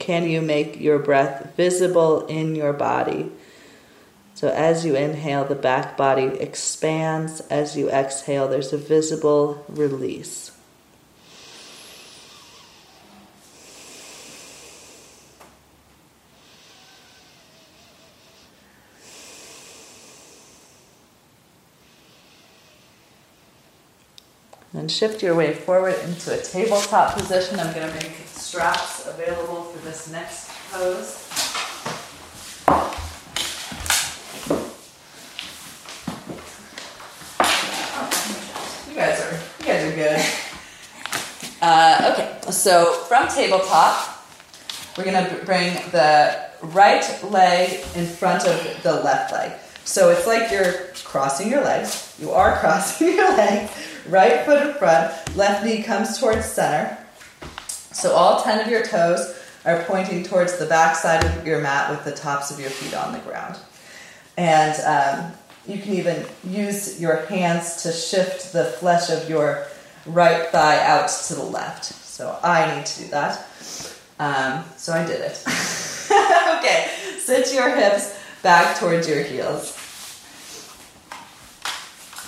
Can you make your breath visible in your body? So, as you inhale, the back body expands. As you exhale, there's a visible release. Shift your way forward into a tabletop position. I'm going to make straps available for this next pose. You guys are you guys are good. Uh, okay, so from tabletop, we're gonna bring the right leg in front of the left leg. So it's like you're crossing your legs. You are crossing your legs. Right foot in front, left knee comes towards center. So all 10 of your toes are pointing towards the back side of your mat with the tops of your feet on the ground. And um, you can even use your hands to shift the flesh of your right thigh out to the left. So I need to do that. Um, so I did it. okay, sit your hips back towards your heels.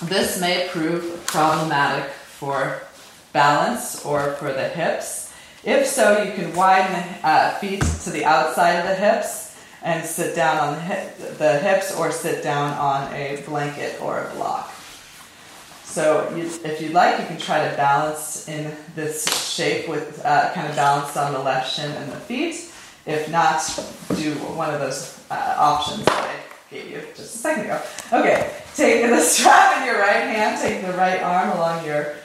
This may prove problematic for balance or for the hips. If so, you can widen the uh, feet to the outside of the hips and sit down on the, hip, the hips or sit down on a blanket or a block. So you, if you'd like, you can try to balance in this shape with uh, kind of balanced on the left shin and the feet. If not, do one of those uh, options that I gave you just a second ago. Okay, take the strap in your right hand, take the right arm along your,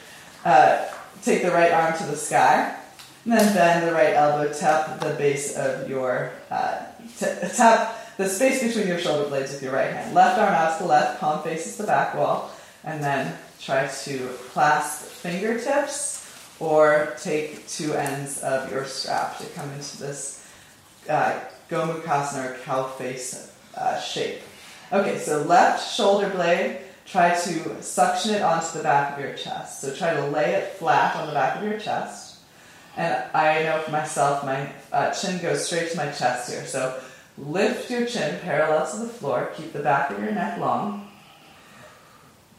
uh, take the right arm to the sky. And then bend the right elbow, tap the base of your, uh, tap the space between your shoulder blades with your right hand. Left arm out to the left, palm faces the back wall, and then try to clasp fingertips or take two ends of your strap to come into this uh, Gomukhasana or cow face uh, shape. Okay, so left shoulder blade, try to suction it onto the back of your chest. So try to lay it flat on the back of your chest. And I know for myself, my uh, chin goes straight to my chest here. So lift your chin parallel to the floor. Keep the back of your neck long.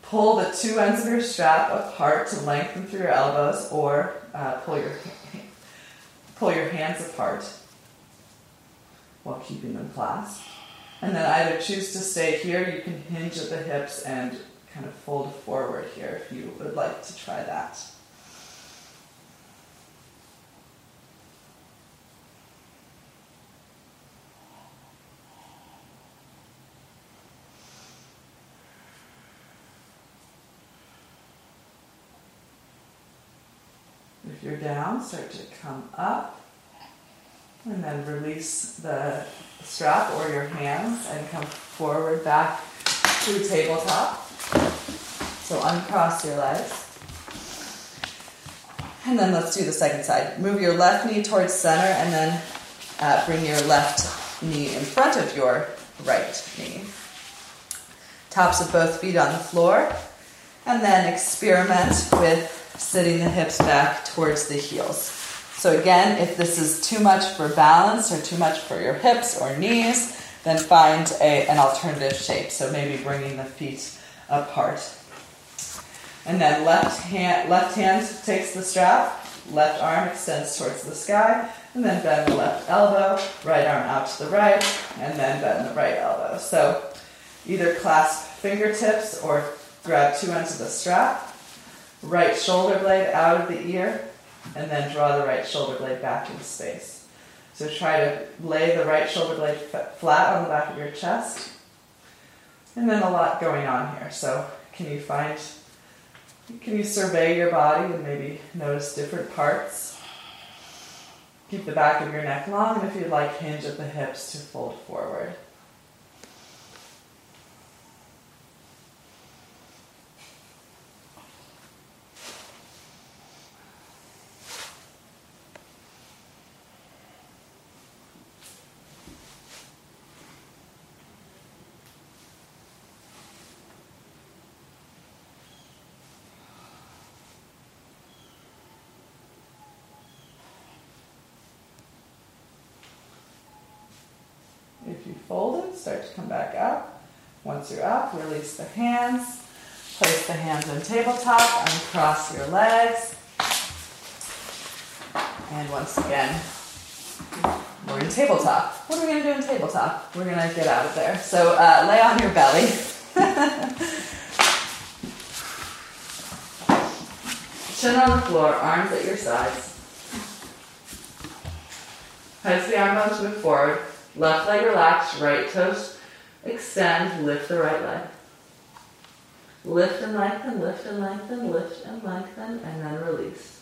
Pull the two ends of your strap apart to lengthen through your elbows, or uh, pull your pull your hands apart while keeping them clasped. And then either choose to stay here. You can hinge at the hips and kind of fold forward here if you would like to try that. If you're down, start to come up And then release the strap or your hands and come forward back to tabletop. So uncross your legs. And then let's do the second side. Move your left knee towards center and then uh, bring your left knee in front of your right knee. Tops of both feet on the floor. And then experiment with sitting the hips back towards the heels. So, again, if this is too much for balance or too much for your hips or knees, then find a, an alternative shape. So, maybe bringing the feet apart. And then left hand, left hand takes the strap, left arm extends towards the sky, and then bend the left elbow, right arm out to the right, and then bend the right elbow. So either clasp fingertips or grab two ends of the strap, right shoulder blade out of the ear, and then draw the right shoulder blade back into space. So try to lay the right shoulder blade flat on the back of your chest. And then a lot going on here. So can you find, can you survey your body and maybe notice different parts? Keep the back of your neck long, and if you'd like, hinge at the hips to fold forward. Fold it, start to come back up. Once you're up, release the hands. Place the hands on tabletop, uncross your legs. And once again, we're in tabletop. What are we going to do in tabletop? We're going to get out of there. So uh, lay on your belly. Chin on the floor, arms at your sides. As the arm move forward, Left leg relaxed, right toes extend, lift the right leg. Lift and lengthen, lift and lengthen, lift and lengthen, and then release.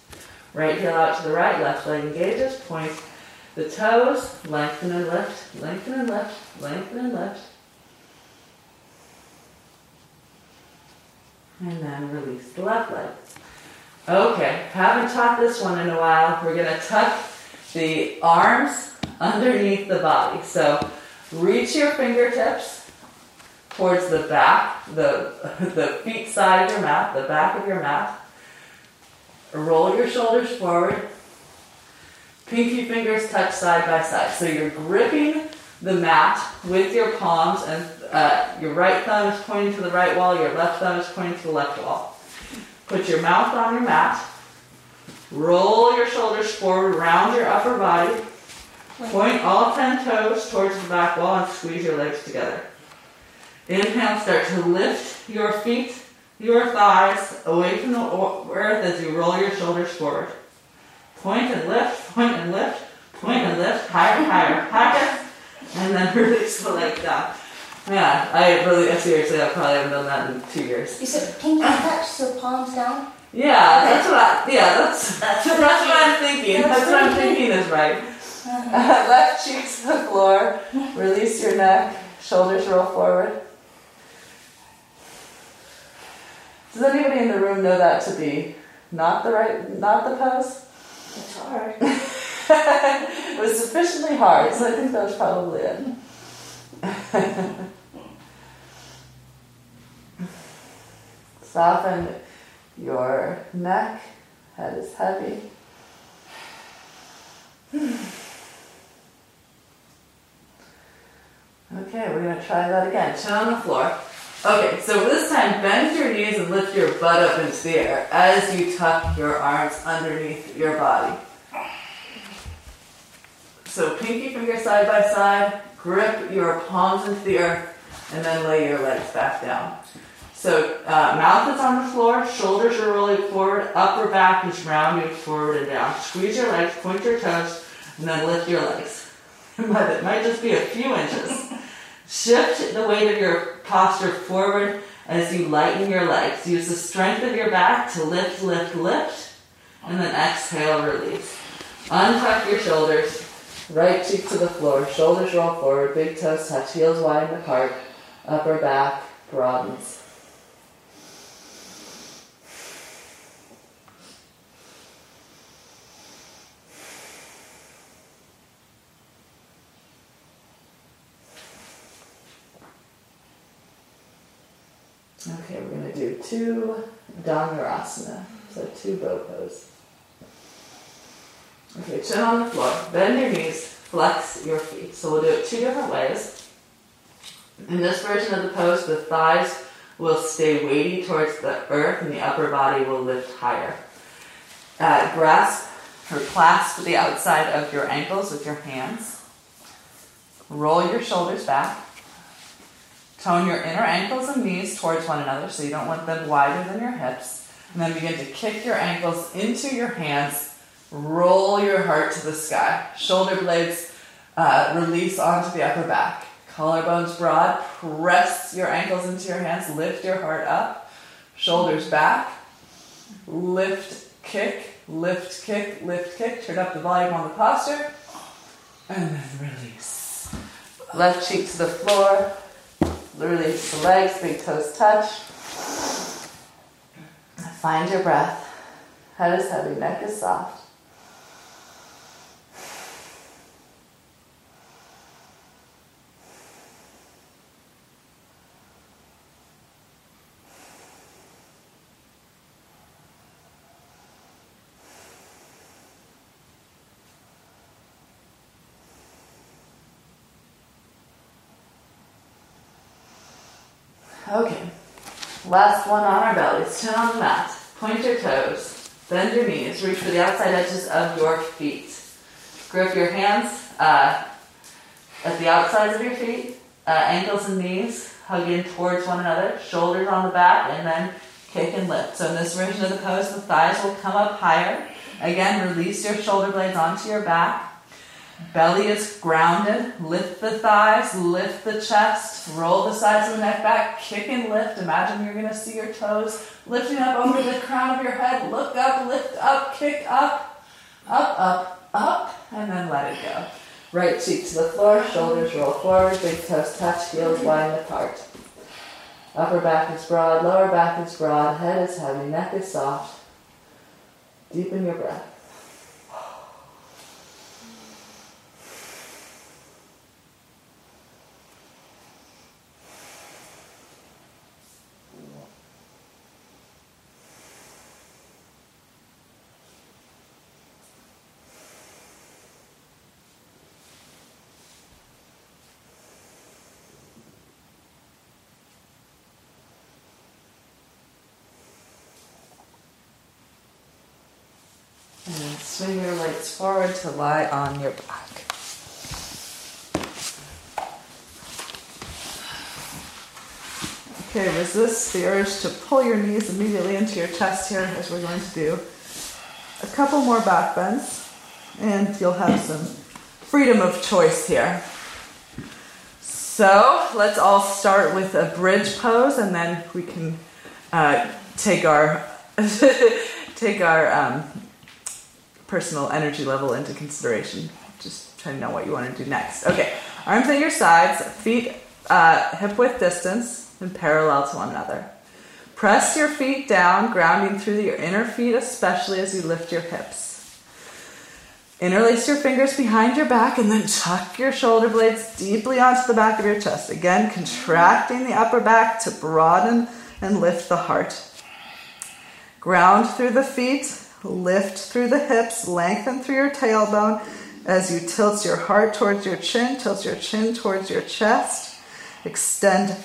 Right heel out to the right, left leg engages, point the toes, lengthen and lift, lengthen and lift, lengthen and lift. And then release the left leg. Okay, haven't taught this one in a while. We're to tuck the arms underneath the body. So reach your fingertips towards the back, the, the feet side of your mat, the back of your mat. Roll your shoulders forward. Pinky fingers touch side by side. So you're gripping the mat with your palms, and uh, your right thumb is pointing to the right wall, your left thumb is pointing to the left wall. Put your mouth on your mat. Roll your shoulders forward, round your upper body. Point all 10 toes towards the back wall and squeeze your legs together. Inhale, start to lift your feet, your thighs away from the earth as you roll your shoulders forward. Point and lift, point and lift, point and lift, higher, and higher, higher, and then release the leg down. Yeah, I really, seriously, I probably haven't done that in two years. You said pinky touch, so palms down? Yeah, okay. that's what I, yeah, that's, that's, that's what I'm thinking. That's, that's what I'm thinking is right. Left cheeks to the floor. Release your neck. Shoulders roll forward. Does anybody in the room know that to be not the right, not the pose? It's hard. it was sufficiently hard, so I think that was probably it. Soften your neck. Head is heavy. Okay, we're going to try that again. Chin on the floor. Okay, so this time bend your knees and lift your butt up into the air as you tuck your arms underneath your body. So pinky finger side by side, grip your palms into the earth, and then lay your legs back down. So uh, mouth is on the floor, shoulders are rolling forward, upper back is rounding forward and down. Squeeze your legs, point your toes, and then lift your legs. but it might just be a few inches. Shift the weight of your posture forward as you lighten your legs. Use the strength of your back to lift, lift, lift, and then exhale, release. Untuck your shoulders, Right cheek to the floor, shoulders roll forward, big toes touch, heels widen apart, upper back broadens. Okay, we're going to do two Dhanurasana, so two bow pose. Okay, chin on the floor, bend your knees, flex your feet. So we'll do it two different ways. In this version of the pose, the thighs will stay weighty towards the earth and the upper body will lift higher. Uh, grasp or clasp the outside of your ankles with your hands. Roll your shoulders back. Tone your inner ankles and knees towards one another so you don't want them wider than your hips. And then begin to kick your ankles into your hands. Roll your heart to the sky. Shoulder blades uh, release onto the upper back. Collarbones broad. Press your ankles into your hands. Lift your heart up. Shoulders back. Lift, kick, lift, kick, lift, kick. Turn up the volume on the posture. And then release. Left cheek to the floor. Release the legs, big toes touch. Find your breath. Head is heavy, neck is soft. Okay. Last one on our bellies. Chin on the mat. Point your toes. Bend your knees. Reach for the outside edges of your feet. Grip your hands uh, at the outsides of your feet. Uh, ankles and knees hug in towards one another. Shoulders on the back, and then kick and lift. So in this version of the pose, the thighs will come up higher. Again, release your shoulder blades onto your back. Belly is grounded. Lift the thighs, lift the chest, roll the sides of the neck back, kick and lift. Imagine you're going to see your toes lifting up over the crown of your head. Look up, lift up, kick up, up, up, up, and then let it go. Right cheek to the floor, shoulders roll forward, big toes touch, heels wide apart. Upper back is broad, lower back is broad, head is heavy, neck is soft. Deepen your breath. And swing your legs forward to lie on your back. Okay, resist the urge to pull your knees immediately into your chest here as we're going to do a couple more back bends and you'll have some freedom of choice here. So let's all start with a bridge pose and then we can uh, take our take our um, personal energy level into consideration. Just trying to know what you want to do next. Okay, arms at your sides, feet uh, hip width distance and parallel to one another. Press your feet down, grounding through your inner feet, especially as you lift your hips. Interlace your fingers behind your back and then tuck your shoulder blades deeply onto the back of your chest. Again, contracting the upper back to broaden and lift the heart. Ground through the feet, Lift through the hips, lengthen through your tailbone as you tilt your heart towards your chin, tilt your chin towards your chest. Extend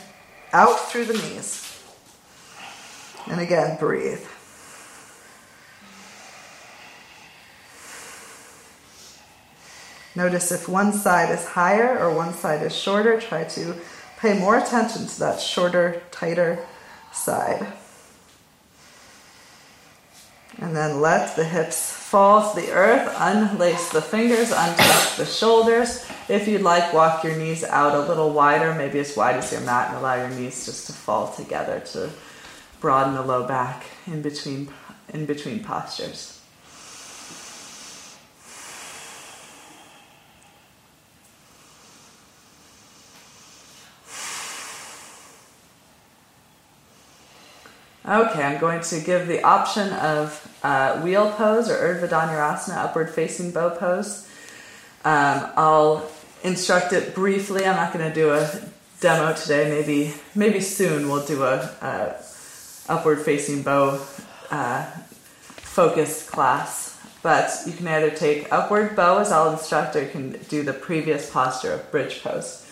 out through the knees. And again, breathe. Notice if one side is higher or one side is shorter, try to pay more attention to that shorter, tighter side. And then let the hips fall to the earth. Unlace the fingers, untuck the shoulders. If you'd like, walk your knees out a little wider, maybe as wide as your mat, and allow your knees just to fall together to broaden the low back in between in between postures. Okay, I'm going to give the option of uh, wheel pose or Urdhva Dhanurasana, upward facing bow pose. Um, I'll instruct it briefly. I'm not going to do a demo today. Maybe maybe soon we'll do a, a upward facing bow uh, focused class. But you can either take upward bow as I'll instruct, or you can do the previous posture of bridge pose.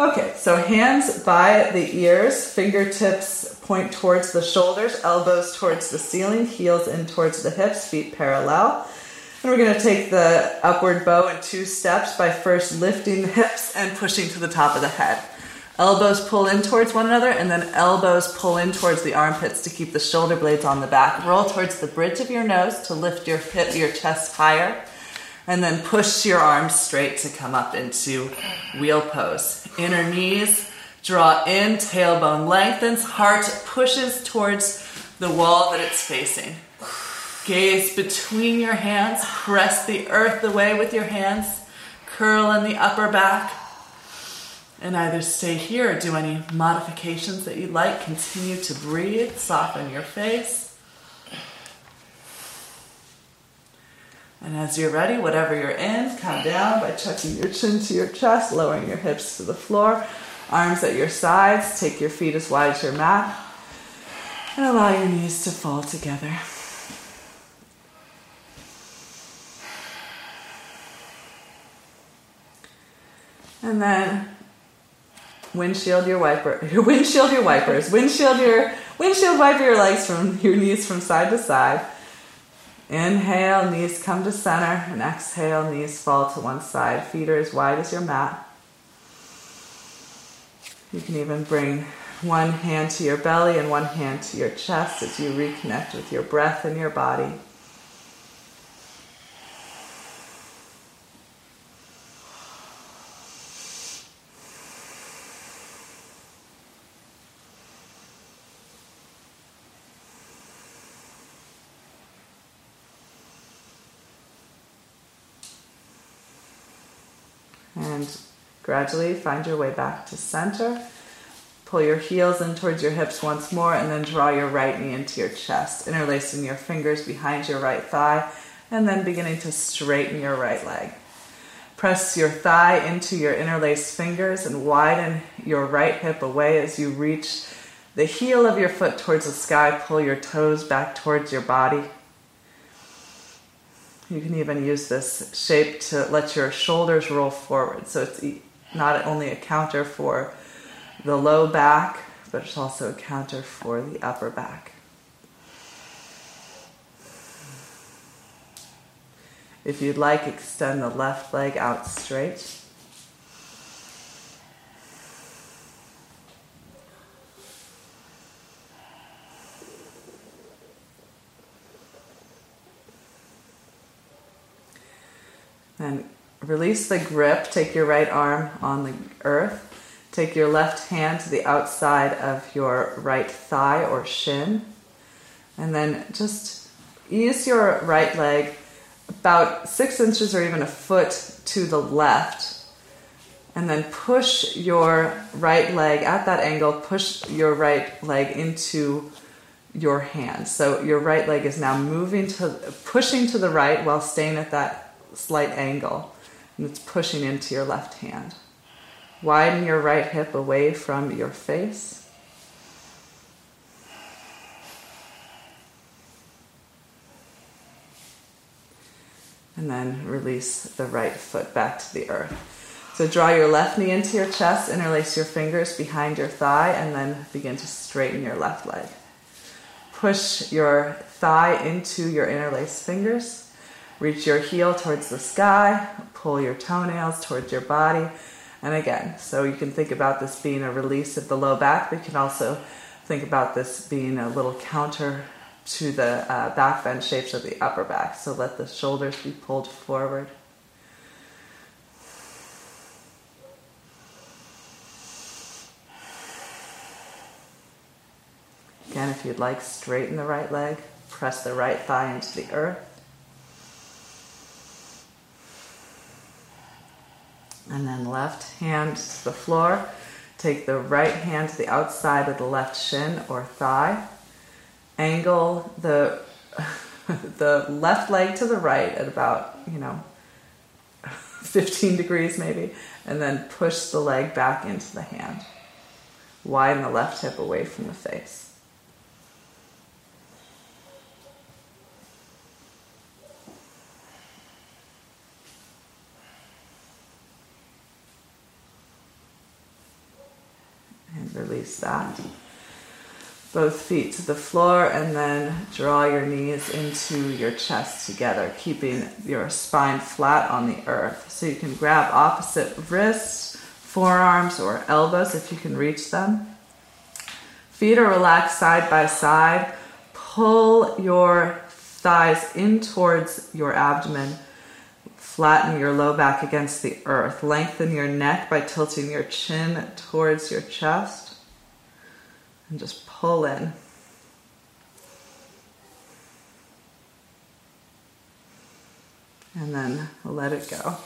Okay, so hands by the ears, fingertips point towards the shoulders, elbows towards the ceiling, heels in towards the hips, feet parallel. And we're going to take the upward bow in two steps by first lifting the hips and pushing to the top of the head. Elbows pull in towards one another, and then elbows pull in towards the armpits to keep the shoulder blades on the back. Roll towards the bridge of your nose to lift your hip, your chest higher and then push your arms straight to come up into wheel pose. Inner knees draw in, tailbone lengthens, heart pushes towards the wall that it's facing. Gaze between your hands, press the earth away with your hands, curl in the upper back, and either stay here or do any modifications that you'd like. Continue to breathe, soften your face. And as you're ready, whatever you're in, come down by tucking your chin to your chest, lowering your hips to the floor, arms at your sides, take your feet as wide as your mat, and allow your knees to fall together. And then windshield your wiper, windshield your wipers, windshield your windshield wiper your legs from your knees from side to side. Inhale, knees come to center, and exhale, knees fall to one side. Feet are as wide as your mat. You can even bring one hand to your belly and one hand to your chest as you reconnect with your breath and your body. And gradually find your way back to center. Pull your heels in towards your hips once more, and then draw your right knee into your chest, interlacing your fingers behind your right thigh, and then beginning to straighten your right leg. Press your thigh into your interlaced fingers and widen your right hip away as you reach the heel of your foot towards the sky. Pull your toes back towards your body. You can even use this shape to let your shoulders roll forward. So it's not only a counter for the low back, but it's also a counter for the upper back. If you'd like, extend the left leg out straight. And release the grip. Take your right arm on the earth. Take your left hand to the outside of your right thigh or shin. And then just ease your right leg about six inches or even a foot to the left. And then push your right leg at that angle, push your right leg into your hand. So your right leg is now moving to, pushing to the right while staying at that slight angle. And it's pushing into your left hand. Widen your right hip away from your face. And then release the right foot back to the earth. So draw your left knee into your chest, interlace your fingers behind your thigh, and then begin to straighten your left leg. Push your thigh into your interlaced fingers. Reach your heel towards the sky. Pull your toenails towards your body. And again, so you can think about this being a release of the low back, but you can also think about this being a little counter to the uh, back bend shapes of the upper back. So let the shoulders be pulled forward. Again, if you'd like, straighten the right leg, press the right thigh into the earth. And then left hand to the floor. Take the right hand to the outside of the left shin or thigh. angle the the left leg to the right at about, you know, 15 degrees maybe, and then push the leg back into the hand. Widen the left hip away from the face. And release that both feet to the floor and then draw your knees into your chest together, keeping your spine flat on the earth. So you can grab opposite wrists, forearms, or elbows if you can reach them. Feet are relaxed side by side. Pull your thighs in towards your abdomen. Flatten your low back against the earth. Lengthen your neck by tilting your chin towards your chest. And just pull in. And then let it go.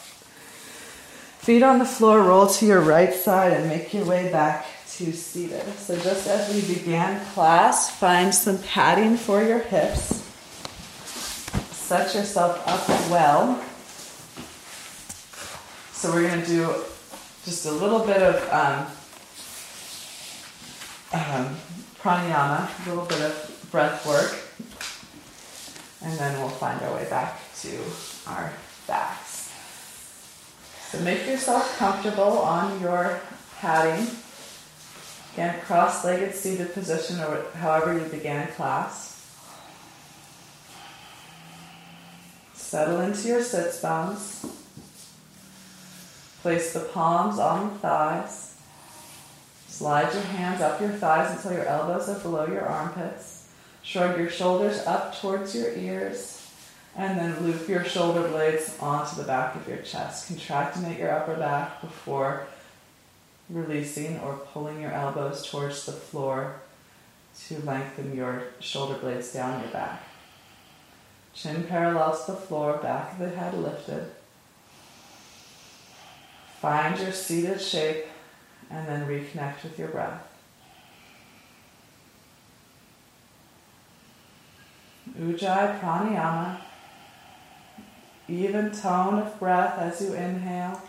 Feet on the floor, roll to your right side and make your way back to seated. So, just as we began class, find some padding for your hips. Set yourself up well. So, we're going to do just a little bit of um, um, pranayama, a little bit of breath work, and then we'll find our way back to our backs. So make yourself comfortable on your padding. Again, cross-legged seated position or however you began class. Settle into your sits bones. Place the palms on the thighs. Slide your hands up your thighs until your elbows are below your armpits. Shrug your shoulders up towards your ears. And then loop your shoulder blades onto the back of your chest. Contracting at your upper back before releasing or pulling your elbows towards the floor to lengthen your shoulder blades down your back. Chin parallel to the floor, back of the head lifted. Find your seated shape and then reconnect with your breath. Ujjayi pranayama. Even tone of breath as you inhale,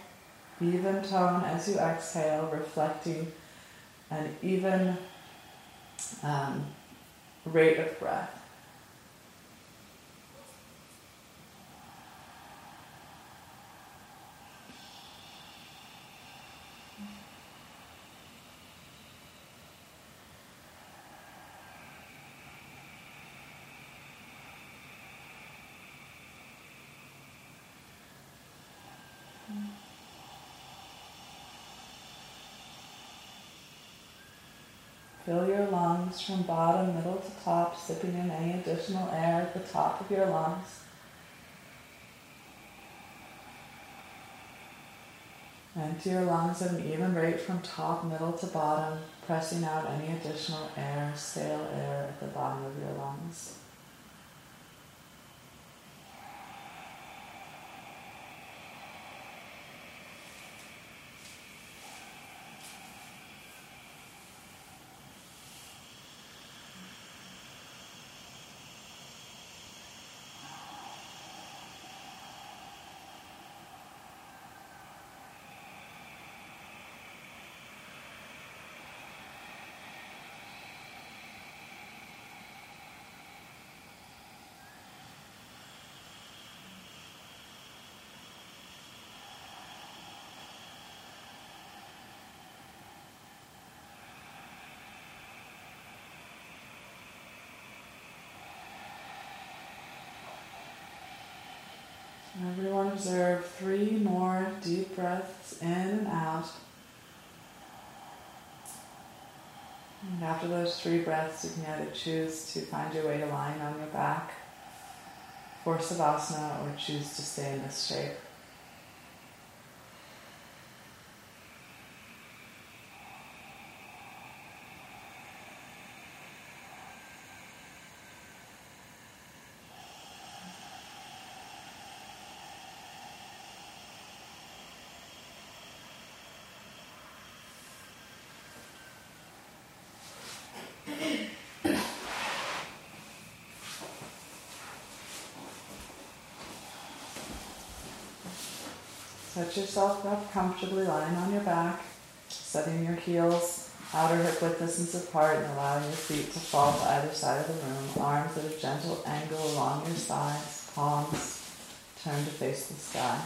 even tone as you exhale, reflecting an even um, rate of breath. Fill your lungs from bottom, middle to top, sipping in any additional air at the top of your lungs. Empty your lungs at an even rate from top, middle to bottom, pressing out any additional air, stale air at the bottom of your lungs. Everyone observe three more deep breaths in and out. And after those three breaths, you can either choose to find your way to lying on your back for Savasana or choose to stay in this shape. Set yourself up comfortably lying on your back, setting your heels outer hip width distance apart and allowing your feet to fall to either side of the room. Arms at a gentle angle along your sides, palms turned to face the sky.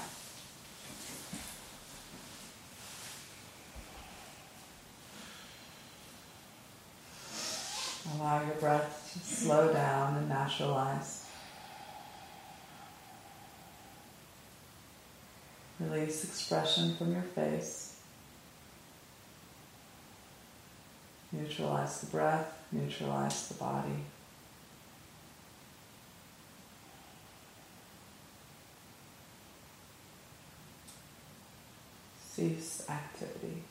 Allow your breath to slow down and naturalize. Release expression from your face. Neutralize the breath, neutralize the body. Cease activity.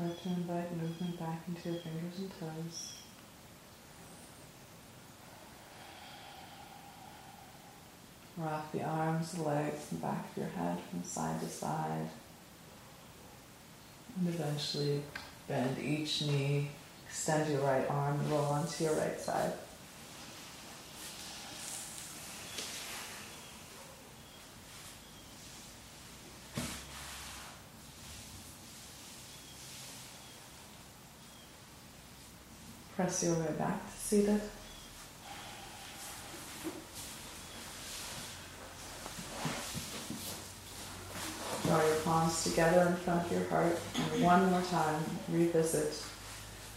Start to invite movement back into your fingers and toes. Rock the arms, the legs, and back of your head from side to side. And eventually bend each knee, extend your right arm, roll onto your right side. Press your way back to seated. Draw your palms together in front of your heart and one more time revisit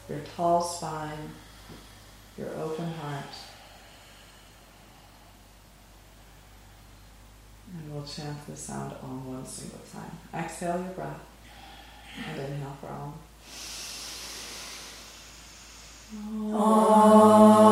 your tall spine, your open heart. And we'll chant the sound Om one single time. Exhale your breath and inhale for Om. Thank